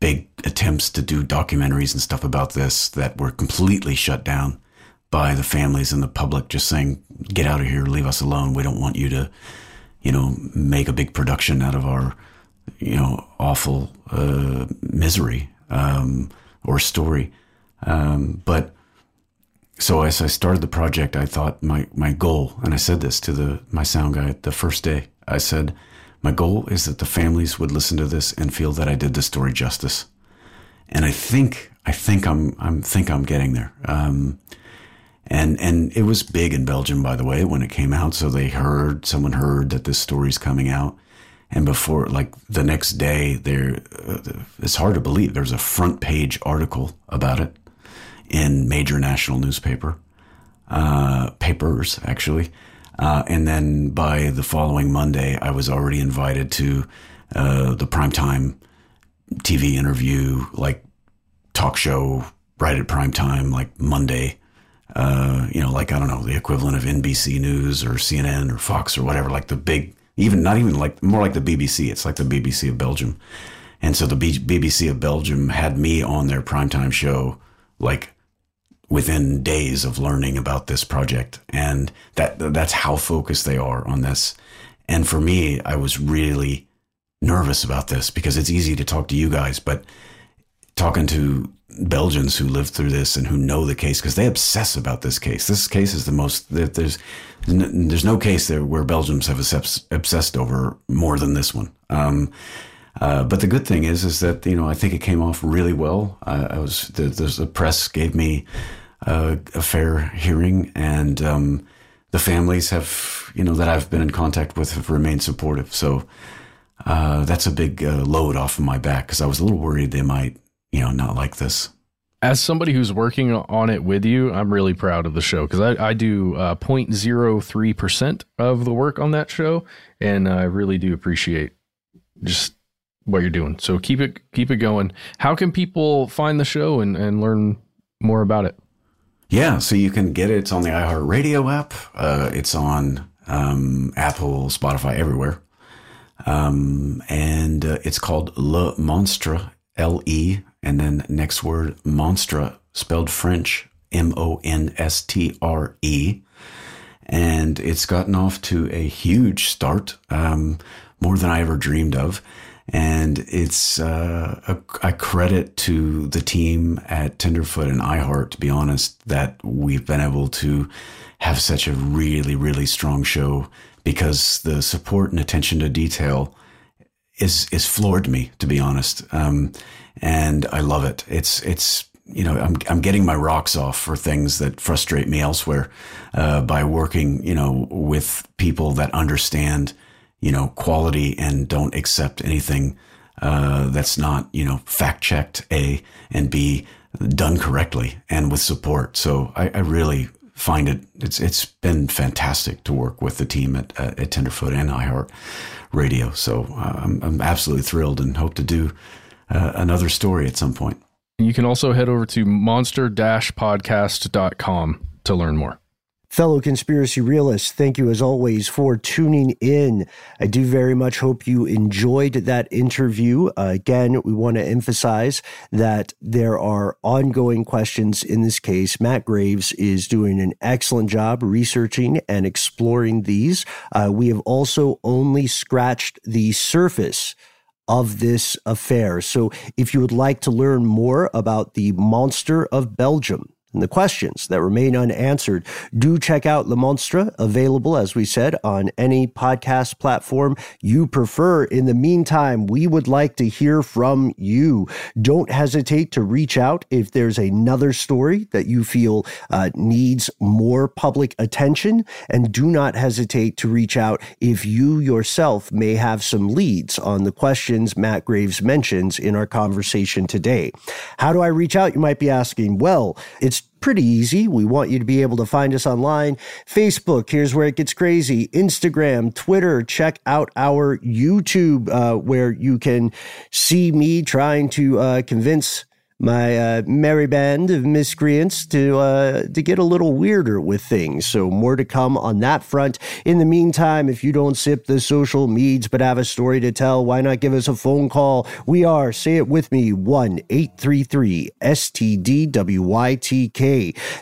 [SPEAKER 5] big attempts to do documentaries and stuff about this that were completely shut down by the families and the public just saying, get out of here, leave us alone. We don't want you to, you know, make a big production out of our, you know, awful uh, misery um, or story. Um, but so as I started the project, I thought my, my goal, and I said this to the my sound guy the first day, I said, my goal is that the families would listen to this and feel that I did the story justice. And I think I think I'm I'm think I'm getting there. Um, and and it was big in Belgium, by the way, when it came out. So they heard someone heard that this story's coming out, and before like the next day, there uh, it's hard to believe there's a front page article about it in major national newspaper uh, papers actually, uh, and then by the following Monday, I was already invited to uh, the primetime TV interview, like talk show right at prime time, like Monday uh, you know, like I don't know, the equivalent of NBC News or CNN or Fox or whatever, like the big, even not even like more like the BBC. It's like the BBC of Belgium, and so the BBC of Belgium had me on their primetime show, like within days of learning about this project, and that that's how focused they are on this. And for me, I was really nervous about this because it's easy to talk to you guys, but talking to Belgians who lived through this and who know the case because they obsess about this case. This case is the most. There's there's no case there where Belgians have obsessed over more than this one. Um, uh, but the good thing is, is that you know I think it came off really well. Uh, I was the, the, the, press gave me a fair hearing, and um, the families have you know that I've been in contact with have remained supportive. So uh, that's a big uh, load off of my back because I was a little worried they might you know, not like this.
[SPEAKER 2] As somebody who's working on it with you, I'm really proud of the show because I, I do uh, 0.03% of the work on that show. And I really do appreciate just what you're doing. So keep it, keep it going. How can people find the show and, and learn more about it?
[SPEAKER 5] Yeah, so you can get it. It's on the iHeartRadio app. Uh, it's on um, Apple, Spotify, everywhere. Um, and uh, it's called Le Monstre, L E and then next word, monstre, spelled French, M O N S T R E. And it's gotten off to a huge start, um, more than I ever dreamed of. And it's uh, a, a, credit to the team at Tenderfoot and iHeart, to be honest, that we've been able to have such a really, really strong show because the support and attention to detail is is floored me, to be honest. Um, and I love it. It's it's you know I'm I'm getting my rocks off for things that frustrate me elsewhere uh, by working you know with people that understand you know, quality and don't accept anything uh, that's not, you know, fact checked, A, and B, done correctly and with support. So I, I really find it, it's, it's been fantastic to work with the team at, uh, at Tenderfoot and iHeart Radio. So uh, I'm, I'm absolutely thrilled and hope to do uh, another story at some point.
[SPEAKER 2] You can also head over to monster-podcast.com to learn more.
[SPEAKER 1] Fellow conspiracy realists, thank you as always for tuning in. I do very much hope you enjoyed that interview. Uh, again, we want to emphasize that there are ongoing questions in this case. Matt Graves is doing an excellent job researching and exploring these. Uh, we have also only scratched the surface of this affair. So if you would like to learn more about the monster of Belgium, and the questions that remain unanswered, do check out Le Monstre, available, as we said, on any podcast platform you prefer. In the meantime, we would like to hear from you. Don't hesitate to reach out if there's another story that you feel uh, needs more public attention. And do not hesitate to reach out if you yourself may have some leads on the questions Matt Graves mentions in our conversation today. How do I reach out? You might be asking. Well, it's pretty easy. We want you to be able to find us online. Facebook, here's where it gets crazy. Instagram, Twitter, check out our YouTube, uh, where you can see me trying to uh, convince my uh, merry band of miscreants to uh, to get a little weirder with things. So more to come on that front. In the meantime, if you don't sip the social meds but have a story to tell, why not give us a phone call? We are, say it with me, one eight three three STDWYTK.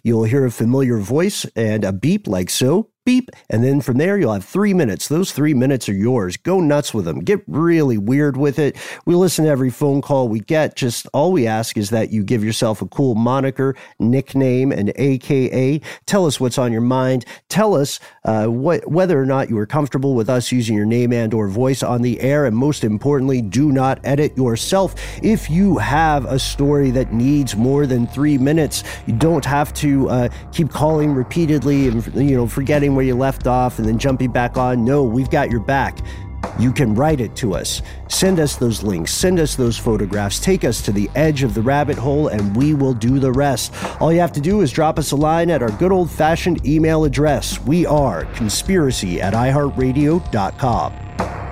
[SPEAKER 1] You'll hear a familiar voice and a beep like so beep. And then from there, you'll have three minutes. Those three minutes are yours. Go nuts with them. Get really weird with it. We listen to every phone call we get. Just all we ask is that you give yourself a cool moniker, nickname, and AKA. Tell us what's on your mind. Tell us uh, whether or not you are comfortable with us using your name and or voice on the air. And most importantly, do not edit yourself. If you have a story that needs more than three minutes, you don't have to uh, keep calling repeatedly and, you know, forgetting where you left off and then jumping back on. No, we've got your back. You can write it to us. Send us those links, send us those photographs, take us to the edge of the rabbit hole, and we will do the rest. All you have to do is drop us a line at our good old fashioned email address. We are conspiracy at iHeartRadio.com.